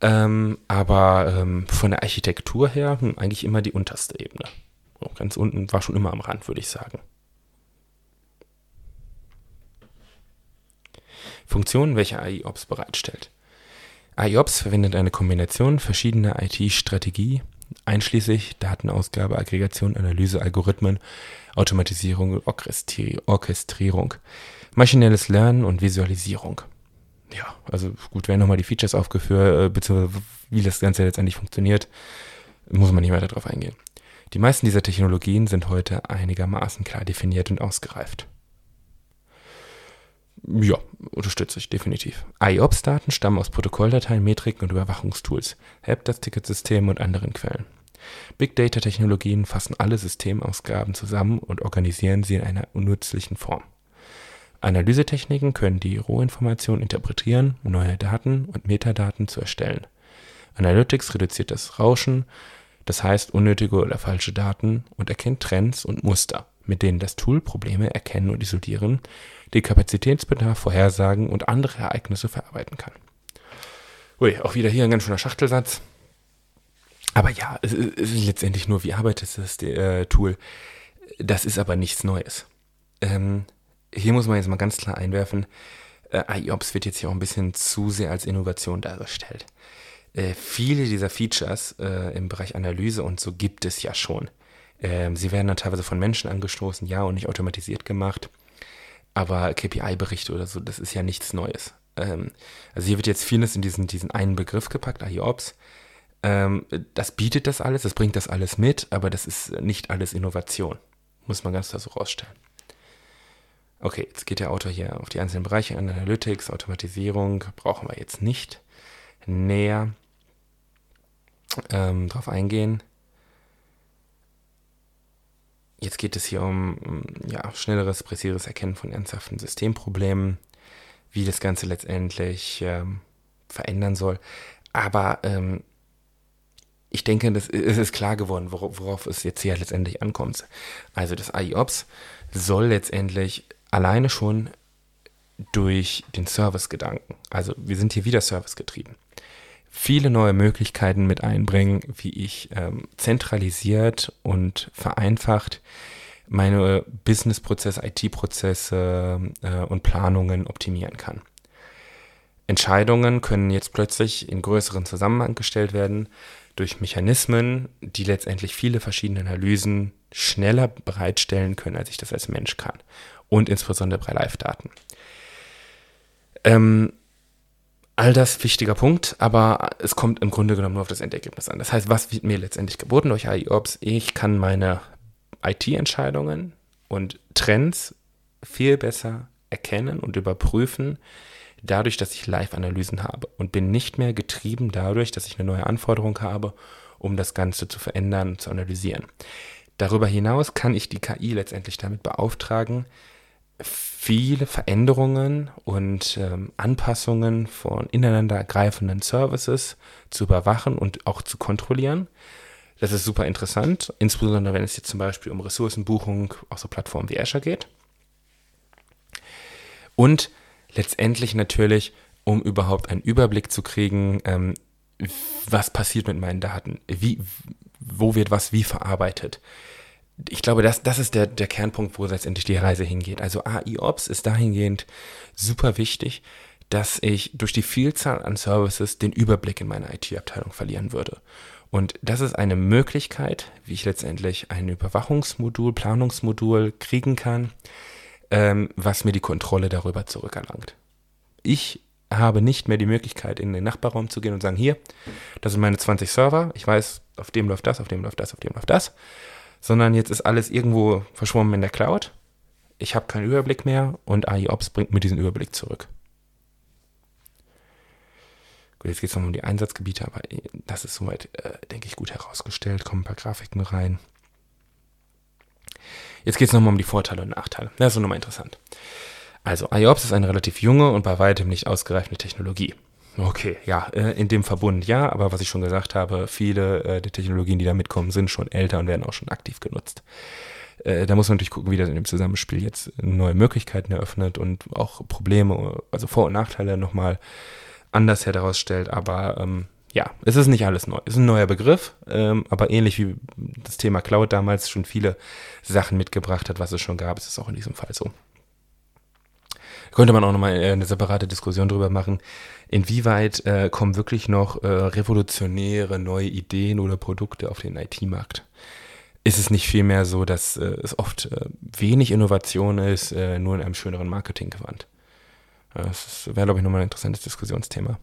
[SPEAKER 1] ähm, aber ähm, von der Architektur her hm, eigentlich immer die unterste Ebene. Ganz unten war schon immer am Rand, würde ich sagen. Funktionen, welche AIOps bereitstellt. AIOps verwendet eine Kombination verschiedener IT-Strategie, einschließlich Datenausgabe, Aggregation, Analyse, Algorithmen, Automatisierung und Orchestrierung, maschinelles Lernen und Visualisierung. Ja, also gut, werden nochmal die Features aufgeführt, äh, beziehungsweise wie das Ganze letztendlich funktioniert, muss man nicht weiter darauf eingehen. Die meisten dieser Technologien sind heute einigermaßen klar definiert und ausgereift. Ja, unterstütze ich definitiv. IOPS-Daten stammen aus Protokolldateien, Metriken und Überwachungstools, Help das Ticketsystem und anderen Quellen. Big Data-Technologien fassen alle Systemausgaben zusammen und organisieren sie in einer nützlichen Form. Analysetechniken können die Rohinformation interpretieren, um neue Daten und Metadaten zu erstellen. Analytics reduziert das Rauschen, das heißt unnötige oder falsche Daten, und erkennt Trends und Muster, mit denen das Tool Probleme erkennen und isolieren den Kapazitätsbedarf vorhersagen und andere Ereignisse verarbeiten kann. Ui, auch wieder hier ein ganz schöner Schachtelsatz. Aber ja, es ist letztendlich nur, wie arbeitet das äh, Tool. Das ist aber nichts Neues. Ähm, hier muss man jetzt mal ganz klar einwerfen, äh, IOPS wird jetzt hier auch ein bisschen zu sehr als Innovation dargestellt. Äh, viele dieser Features äh, im Bereich Analyse und so gibt es ja schon. Ähm, sie werden dann teilweise von Menschen angestoßen, ja, und nicht automatisiert gemacht. Aber KPI-Berichte oder so, das ist ja nichts Neues. Ähm, also hier wird jetzt vieles in diesen, diesen einen Begriff gepackt, IOPS. Ähm, das bietet das alles, das bringt das alles mit, aber das ist nicht alles Innovation. Muss man ganz klar so rausstellen. Okay, jetzt geht der Autor hier auf die einzelnen Bereiche an. Analytics, Automatisierung brauchen wir jetzt nicht näher ähm, drauf eingehen. Jetzt geht es hier um ja, schnelleres, präziseres Erkennen von ernsthaften Systemproblemen, wie das Ganze letztendlich ähm, verändern soll. Aber ähm, ich denke, es ist klar geworden, worauf, worauf es jetzt hier letztendlich ankommt. Also das IOPS soll letztendlich alleine schon durch den Service-Gedanken, also wir sind hier wieder Service getrieben, viele neue Möglichkeiten mit einbringen, wie ich ähm, zentralisiert und vereinfacht meine Business-Prozesse, IT-Prozesse äh, und Planungen optimieren kann. Entscheidungen können jetzt plötzlich in größeren Zusammenhang gestellt werden durch Mechanismen, die letztendlich viele verschiedene Analysen schneller bereitstellen können, als ich das als Mensch kann. Und insbesondere bei Live-Daten. Ähm, All das wichtiger Punkt, aber es kommt im Grunde genommen nur auf das Endergebnis an. Das heißt, was wird mir letztendlich geboten durch AI-Ops? Ich kann meine IT-Entscheidungen und Trends viel besser erkennen und überprüfen, dadurch, dass ich Live-Analysen habe und bin nicht mehr getrieben dadurch, dass ich eine neue Anforderung habe, um das Ganze zu verändern und zu analysieren. Darüber hinaus kann ich die KI letztendlich damit beauftragen, viele Veränderungen und ähm, Anpassungen von ineinander ergreifenden Services zu überwachen und auch zu kontrollieren. Das ist super interessant, insbesondere wenn es jetzt zum Beispiel um Ressourcenbuchung auf so Plattformen wie Azure geht. Und letztendlich natürlich, um überhaupt einen Überblick zu kriegen, ähm, was passiert mit meinen Daten, wie, wo wird was wie verarbeitet ich glaube, das, das ist der, der Kernpunkt, wo letztendlich die Reise hingeht. Also AI-Ops ist dahingehend super wichtig, dass ich durch die Vielzahl an Services den Überblick in meiner IT-Abteilung verlieren würde. Und das ist eine Möglichkeit, wie ich letztendlich ein Überwachungsmodul, Planungsmodul kriegen kann, ähm, was mir die Kontrolle darüber zurückerlangt. Ich habe nicht mehr die Möglichkeit, in den Nachbarraum zu gehen und sagen, hier, das sind meine 20 Server, ich weiß, auf dem läuft das, auf dem läuft das, auf dem läuft das, sondern jetzt ist alles irgendwo verschwommen in der Cloud. Ich habe keinen Überblick mehr und AIOps bringt mir diesen Überblick zurück. Gut, jetzt geht es nochmal um die Einsatzgebiete, aber das ist soweit, äh, denke ich, gut herausgestellt. Kommen ein paar Grafiken rein. Jetzt geht es nochmal um die Vorteile und Nachteile. Das ist nochmal interessant. Also, IOPS ist eine relativ junge und bei weitem nicht ausgereifte Technologie. Okay, ja, äh, in dem Verbund ja, aber was ich schon gesagt habe, viele äh, der Technologien, die da mitkommen, sind schon älter und werden auch schon aktiv genutzt. Äh, da muss man natürlich gucken, wie das in dem Zusammenspiel jetzt neue Möglichkeiten eröffnet und auch Probleme, also Vor- und Nachteile nochmal anders herausstellt. Aber ähm, ja, es ist nicht alles neu. Es ist ein neuer Begriff, ähm, aber ähnlich wie das Thema Cloud damals schon viele Sachen mitgebracht hat, was es schon gab, ist es auch in diesem Fall so könnte man auch nochmal äh, eine separate Diskussion drüber machen, inwieweit äh, kommen wirklich noch äh, revolutionäre neue Ideen oder Produkte auf den IT-Markt? Ist es nicht vielmehr so, dass äh, es oft äh, wenig Innovation ist, äh, nur in einem schöneren Marketinggewand? Das wäre, glaube ich, nochmal ein interessantes Diskussionsthema.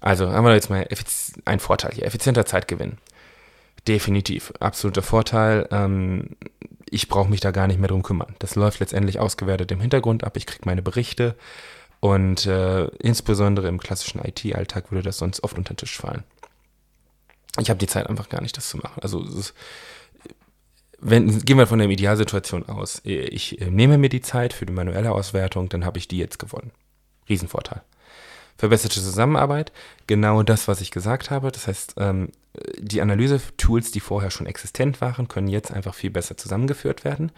[SPEAKER 1] Also haben wir jetzt mal einen Vorteil hier, effizienter Zeitgewinn. Definitiv, absoluter Vorteil. Ähm, ich brauche mich da gar nicht mehr drum kümmern. Das läuft letztendlich ausgewertet im Hintergrund ab. Ich kriege meine Berichte und äh, insbesondere im klassischen IT-Alltag würde das sonst oft unter den Tisch fallen. Ich habe die Zeit einfach gar nicht, das zu machen. Also ist, wenn, gehen wir von der Idealsituation aus. Ich äh, nehme mir die Zeit für die manuelle Auswertung, dann habe ich die jetzt gewonnen. Riesenvorteil verbesserte Zusammenarbeit, genau das, was ich gesagt habe. Das heißt, ähm, die Analyse-Tools, die vorher schon existent waren, können jetzt einfach viel besser zusammengeführt werden.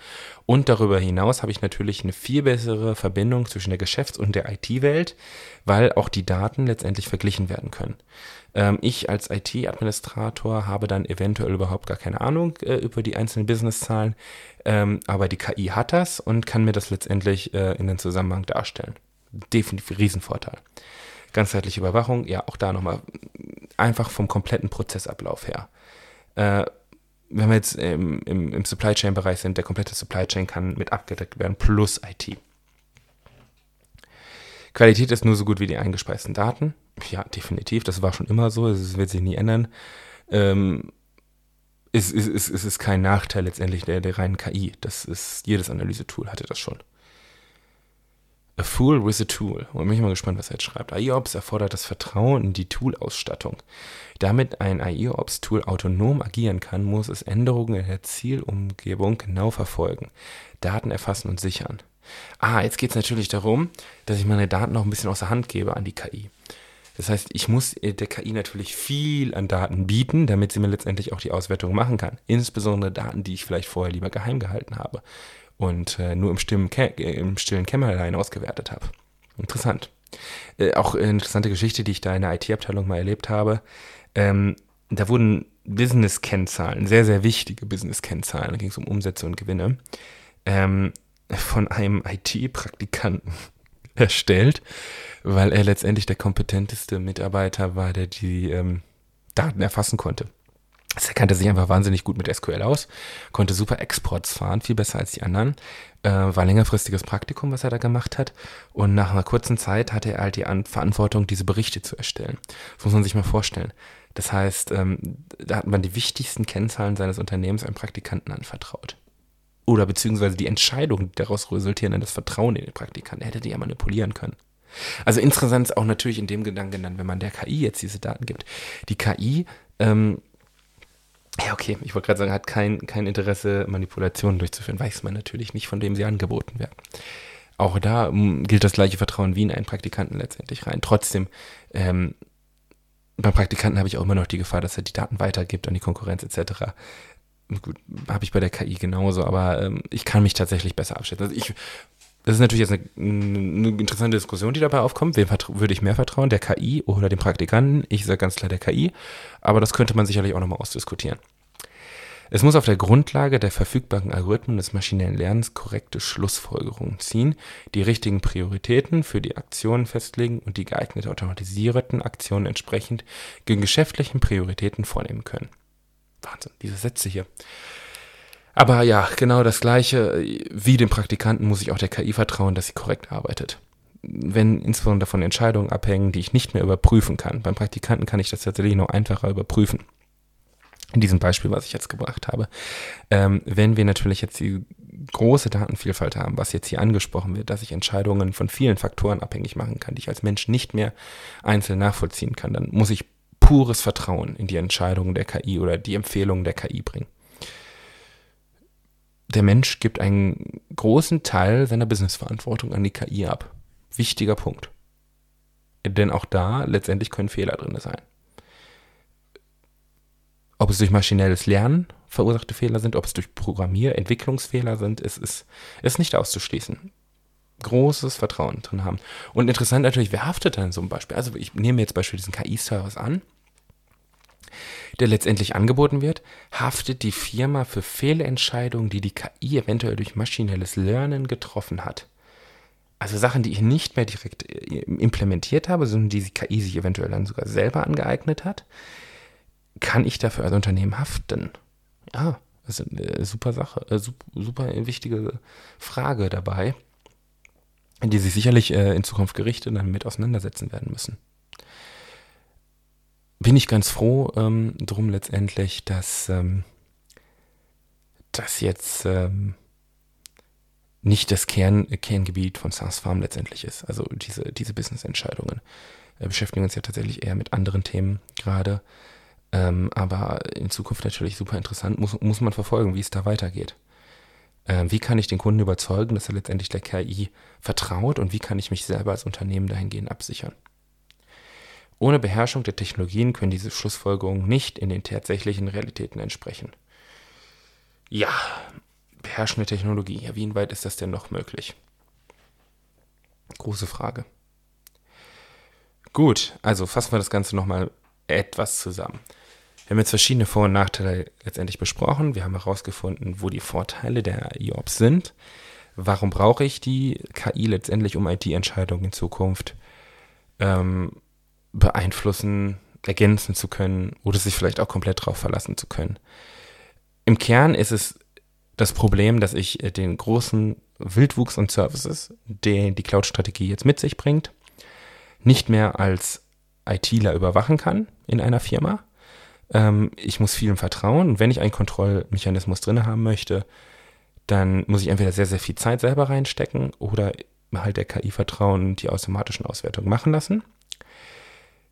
[SPEAKER 1] Und darüber hinaus habe ich natürlich eine viel bessere Verbindung zwischen der Geschäfts- und der IT-Welt, weil auch die Daten letztendlich verglichen werden können. Ähm, ich als IT-Administrator habe dann eventuell überhaupt gar keine Ahnung äh, über die einzelnen Businesszahlen, ähm, aber die KI hat das und kann mir das letztendlich äh, in den Zusammenhang darstellen. Definitiv Riesenvorteil. Ganzheitliche Überwachung, ja, auch da nochmal einfach vom kompletten Prozessablauf her. Äh, wenn wir jetzt im, im, im Supply Chain Bereich sind, der komplette Supply Chain kann mit abgedeckt werden, plus IT. Qualität ist nur so gut wie die eingespeisten Daten. Ja, definitiv, das war schon immer so, das wird sich nie ändern. Ähm, es, es, es, es ist kein Nachteil letztendlich der, der reinen KI. Das ist, jedes Analysetool hatte das schon. A Fool with a Tool. Und bin ich mal gespannt, was er jetzt schreibt. IOPS erfordert das Vertrauen in die Tool-Ausstattung. Damit ein IOPS-Tool autonom agieren kann, muss es Änderungen in der Zielumgebung genau verfolgen, Daten erfassen und sichern. Ah, jetzt geht es natürlich darum, dass ich meine Daten noch ein bisschen außer Hand gebe an die KI. Das heißt, ich muss der KI natürlich viel an Daten bieten, damit sie mir letztendlich auch die Auswertung machen kann. Insbesondere Daten, die ich vielleicht vorher lieber geheim gehalten habe und äh, nur im stillen, im stillen Kämmerlein ausgewertet habe. Interessant. Äh, auch eine interessante Geschichte, die ich da in der IT-Abteilung mal erlebt habe. Ähm, da wurden Business-Kennzahlen, sehr, sehr wichtige Business-Kennzahlen, da ging es um Umsätze und Gewinne, ähm, von einem IT-Praktikanten erstellt, weil er letztendlich der kompetenteste Mitarbeiter war, der die ähm, Daten erfassen konnte. Er kannte sich einfach wahnsinnig gut mit SQL aus, konnte super Exports fahren, viel besser als die anderen. Äh, war längerfristiges Praktikum, was er da gemacht hat. Und nach einer kurzen Zeit hatte er halt die An Verantwortung, diese Berichte zu erstellen. Das muss man sich mal vorstellen. Das heißt, ähm, da hat man die wichtigsten Kennzahlen seines Unternehmens einem Praktikanten anvertraut. Oder beziehungsweise die Entscheidungen, die daraus resultieren, das Vertrauen in den Praktikanten. Er hätte die ja manipulieren können. Also interessant ist auch natürlich in dem Gedanken dann, wenn man der KI jetzt diese Daten gibt. Die KI ähm, ja, okay, ich wollte gerade sagen, hat kein, kein Interesse, Manipulationen durchzuführen. Weiß man natürlich nicht, von dem sie angeboten werden. Auch da mm, gilt das gleiche Vertrauen wie in einen Praktikanten letztendlich rein. Trotzdem, ähm, beim Praktikanten habe ich auch immer noch die Gefahr, dass er die Daten weitergibt an die Konkurrenz etc. Gut, habe ich bei der KI genauso, aber ähm, ich kann mich tatsächlich besser abschätzen. Also ich das ist natürlich jetzt eine, eine, interessante Diskussion, die dabei aufkommt. Wem würde ich mehr vertrauen, der KI oder dem Praktikanten? Ich sage ganz klar der KI, aber das könnte man sicherlich auch nochmal ausdiskutieren. Es muss auf der Grundlage der verfügbaren Algorithmen des maschinellen Lernens korrekte Schlussfolgerungen ziehen, die richtigen Prioritäten für die Aktionen festlegen und die geeignete automatisierten Aktionen entsprechend den geschäftlichen Prioritäten vornehmen können. Wahnsinn, diese Sätze hier. Aber ja, genau das Gleiche wie dem Praktikanten muss ich auch der KI vertrauen, dass sie korrekt arbeitet. Wenn insbesondere davon Entscheidungen abhängen, die ich nicht mehr überprüfen kann. Beim Praktikanten kann ich das tatsächlich noch einfacher überprüfen in diesem Beispiel, was ich jetzt gebracht habe. Ähm, wenn wir natürlich jetzt die große Datenvielfalt haben, was jetzt hier angesprochen wird, dass ich Entscheidungen von vielen Faktoren abhängig machen kann, die ich als Mensch nicht mehr einzeln nachvollziehen kann, dann muss ich pures Vertrauen in die Entscheidungen der KI oder die Empfehlungen der KI bringen. Der Mensch gibt einen großen Teil seiner Businessverantwortung an die KI ab. Wichtiger Punkt. Denn auch da letztendlich können Fehler drin sein. Ob es durch maschinelles Lernen verursachte Fehler sind, ob es durch Programmier-, Entwicklungsfehler sind, ist, ist, ist nicht auszuschließen. Großes Vertrauen drin haben. Und interessant natürlich, wer haftet dann so ein Beispiel? Also ich nehme jetzt beispielsweise diesen KI-Service an, der letztendlich angeboten wird, haftet die Firma für Fehlentscheidungen, die die KI eventuell durch maschinelles Lernen getroffen hat. Also Sachen, die ich nicht mehr direkt äh, implementiert habe, sondern die die KI sich eventuell dann sogar selber angeeignet hat kann ich dafür als Unternehmen haften? Ja, das ist eine super Sache, äh, super wichtige Frage dabei, die sich sicherlich äh, in Zukunft Gerichte dann mit auseinandersetzen werden müssen. Bin ich ganz froh ähm, drum letztendlich, dass ähm, das jetzt ähm, nicht das Kern, Kerngebiet von SaaS Farm letztendlich ist. Also diese, diese Business-Entscheidungen äh, beschäftigen uns ja tatsächlich eher mit anderen Themen gerade. Ähm, aber in Zukunft natürlich super interessant, muss, muss man verfolgen, wie es da weitergeht. Ähm, wie kann ich den Kunden überzeugen, dass er letztendlich der KI vertraut und wie kann ich mich selber als Unternehmen dahingehend absichern? Ohne Beherrschung der Technologien können diese Schlussfolgerungen nicht in den tatsächlichen Realitäten entsprechen. Ja, beherrschende Technologie. Ja, wie inweit ist das denn noch möglich? Große Frage. Gut, also fassen wir das Ganze nochmal etwas zusammen. Wir haben jetzt verschiedene Vor- und Nachteile letztendlich besprochen. Wir haben herausgefunden, wo die Vorteile der IOPS sind. Warum brauche ich die KI letztendlich, um IT-Entscheidungen in Zukunft ähm, beeinflussen, ergänzen zu können oder sich vielleicht auch komplett darauf verlassen zu können? Im Kern ist es das Problem, dass ich äh, den großen Wildwuchs und Services, den die Cloud-Strategie jetzt mit sich bringt, nicht mehr als ITler überwachen kann in einer Firma, ähm, ich muss vielen vertrauen. Wenn ich einen Kontrollmechanismus drin haben möchte, dann muss ich entweder sehr, sehr viel Zeit selber reinstecken oder halt der KI vertrauen die automatischen Auswertungen machen lassen.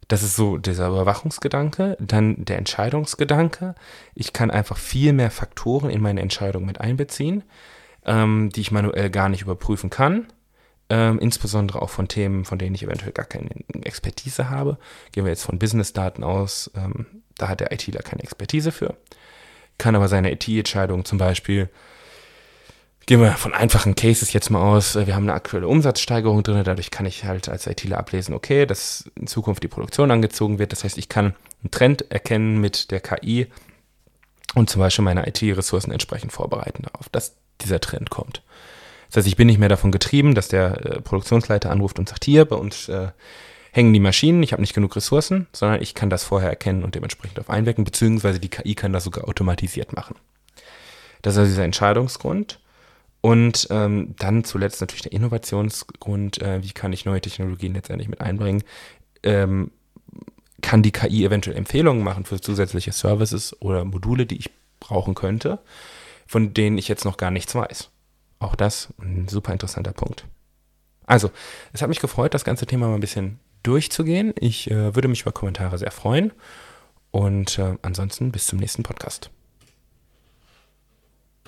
[SPEAKER 1] Das ist so dieser Überwachungsgedanke. Dann der Entscheidungsgedanke. Ich kann einfach viel mehr Faktoren in meine Entscheidung mit einbeziehen, ähm, die ich manuell gar nicht überprüfen kann. Ähm, insbesondere auch von Themen, von denen ich eventuell gar keine Expertise habe. Gehen wir jetzt von Business-Daten aus. Ähm, da hat der ITler keine Expertise für, kann aber seine IT-Entscheidung zum Beispiel, gehen wir von einfachen Cases jetzt mal aus, äh, wir haben eine aktuelle Umsatzsteigerung drin, dadurch kann ich halt als ITler ablesen, okay, dass in Zukunft die Produktion angezogen wird, das heißt, ich kann einen Trend erkennen mit der KI und zum Beispiel meine IT-Ressourcen entsprechend vorbereiten darauf, dass dieser Trend kommt. Das heißt, ich bin nicht mehr davon getrieben, dass der äh, Produktionsleiter anruft und sagt, hier, bei uns äh, hängen die Maschinen, ich habe nicht genug Ressourcen, sondern ich kann das vorher erkennen und dementsprechend auf einwirken, beziehungsweise die KI kann das sogar automatisiert machen. Das ist also dieser Entscheidungsgrund. Und ähm, dann zuletzt natürlich der Innovationsgrund, äh, wie kann ich neue Technologien letztendlich mit einbringen. Ähm, kann die KI eventuell Empfehlungen machen für zusätzliche Services oder Module, die ich brauchen könnte, von denen ich jetzt noch gar nichts weiß. Auch das ein super interessanter Punkt. Also, es hat mich gefreut, das ganze Thema mal ein bisschen durchzugehen. Ich äh, würde mich über Kommentare sehr freuen. Und äh, ansonsten bis zum nächsten Podcast.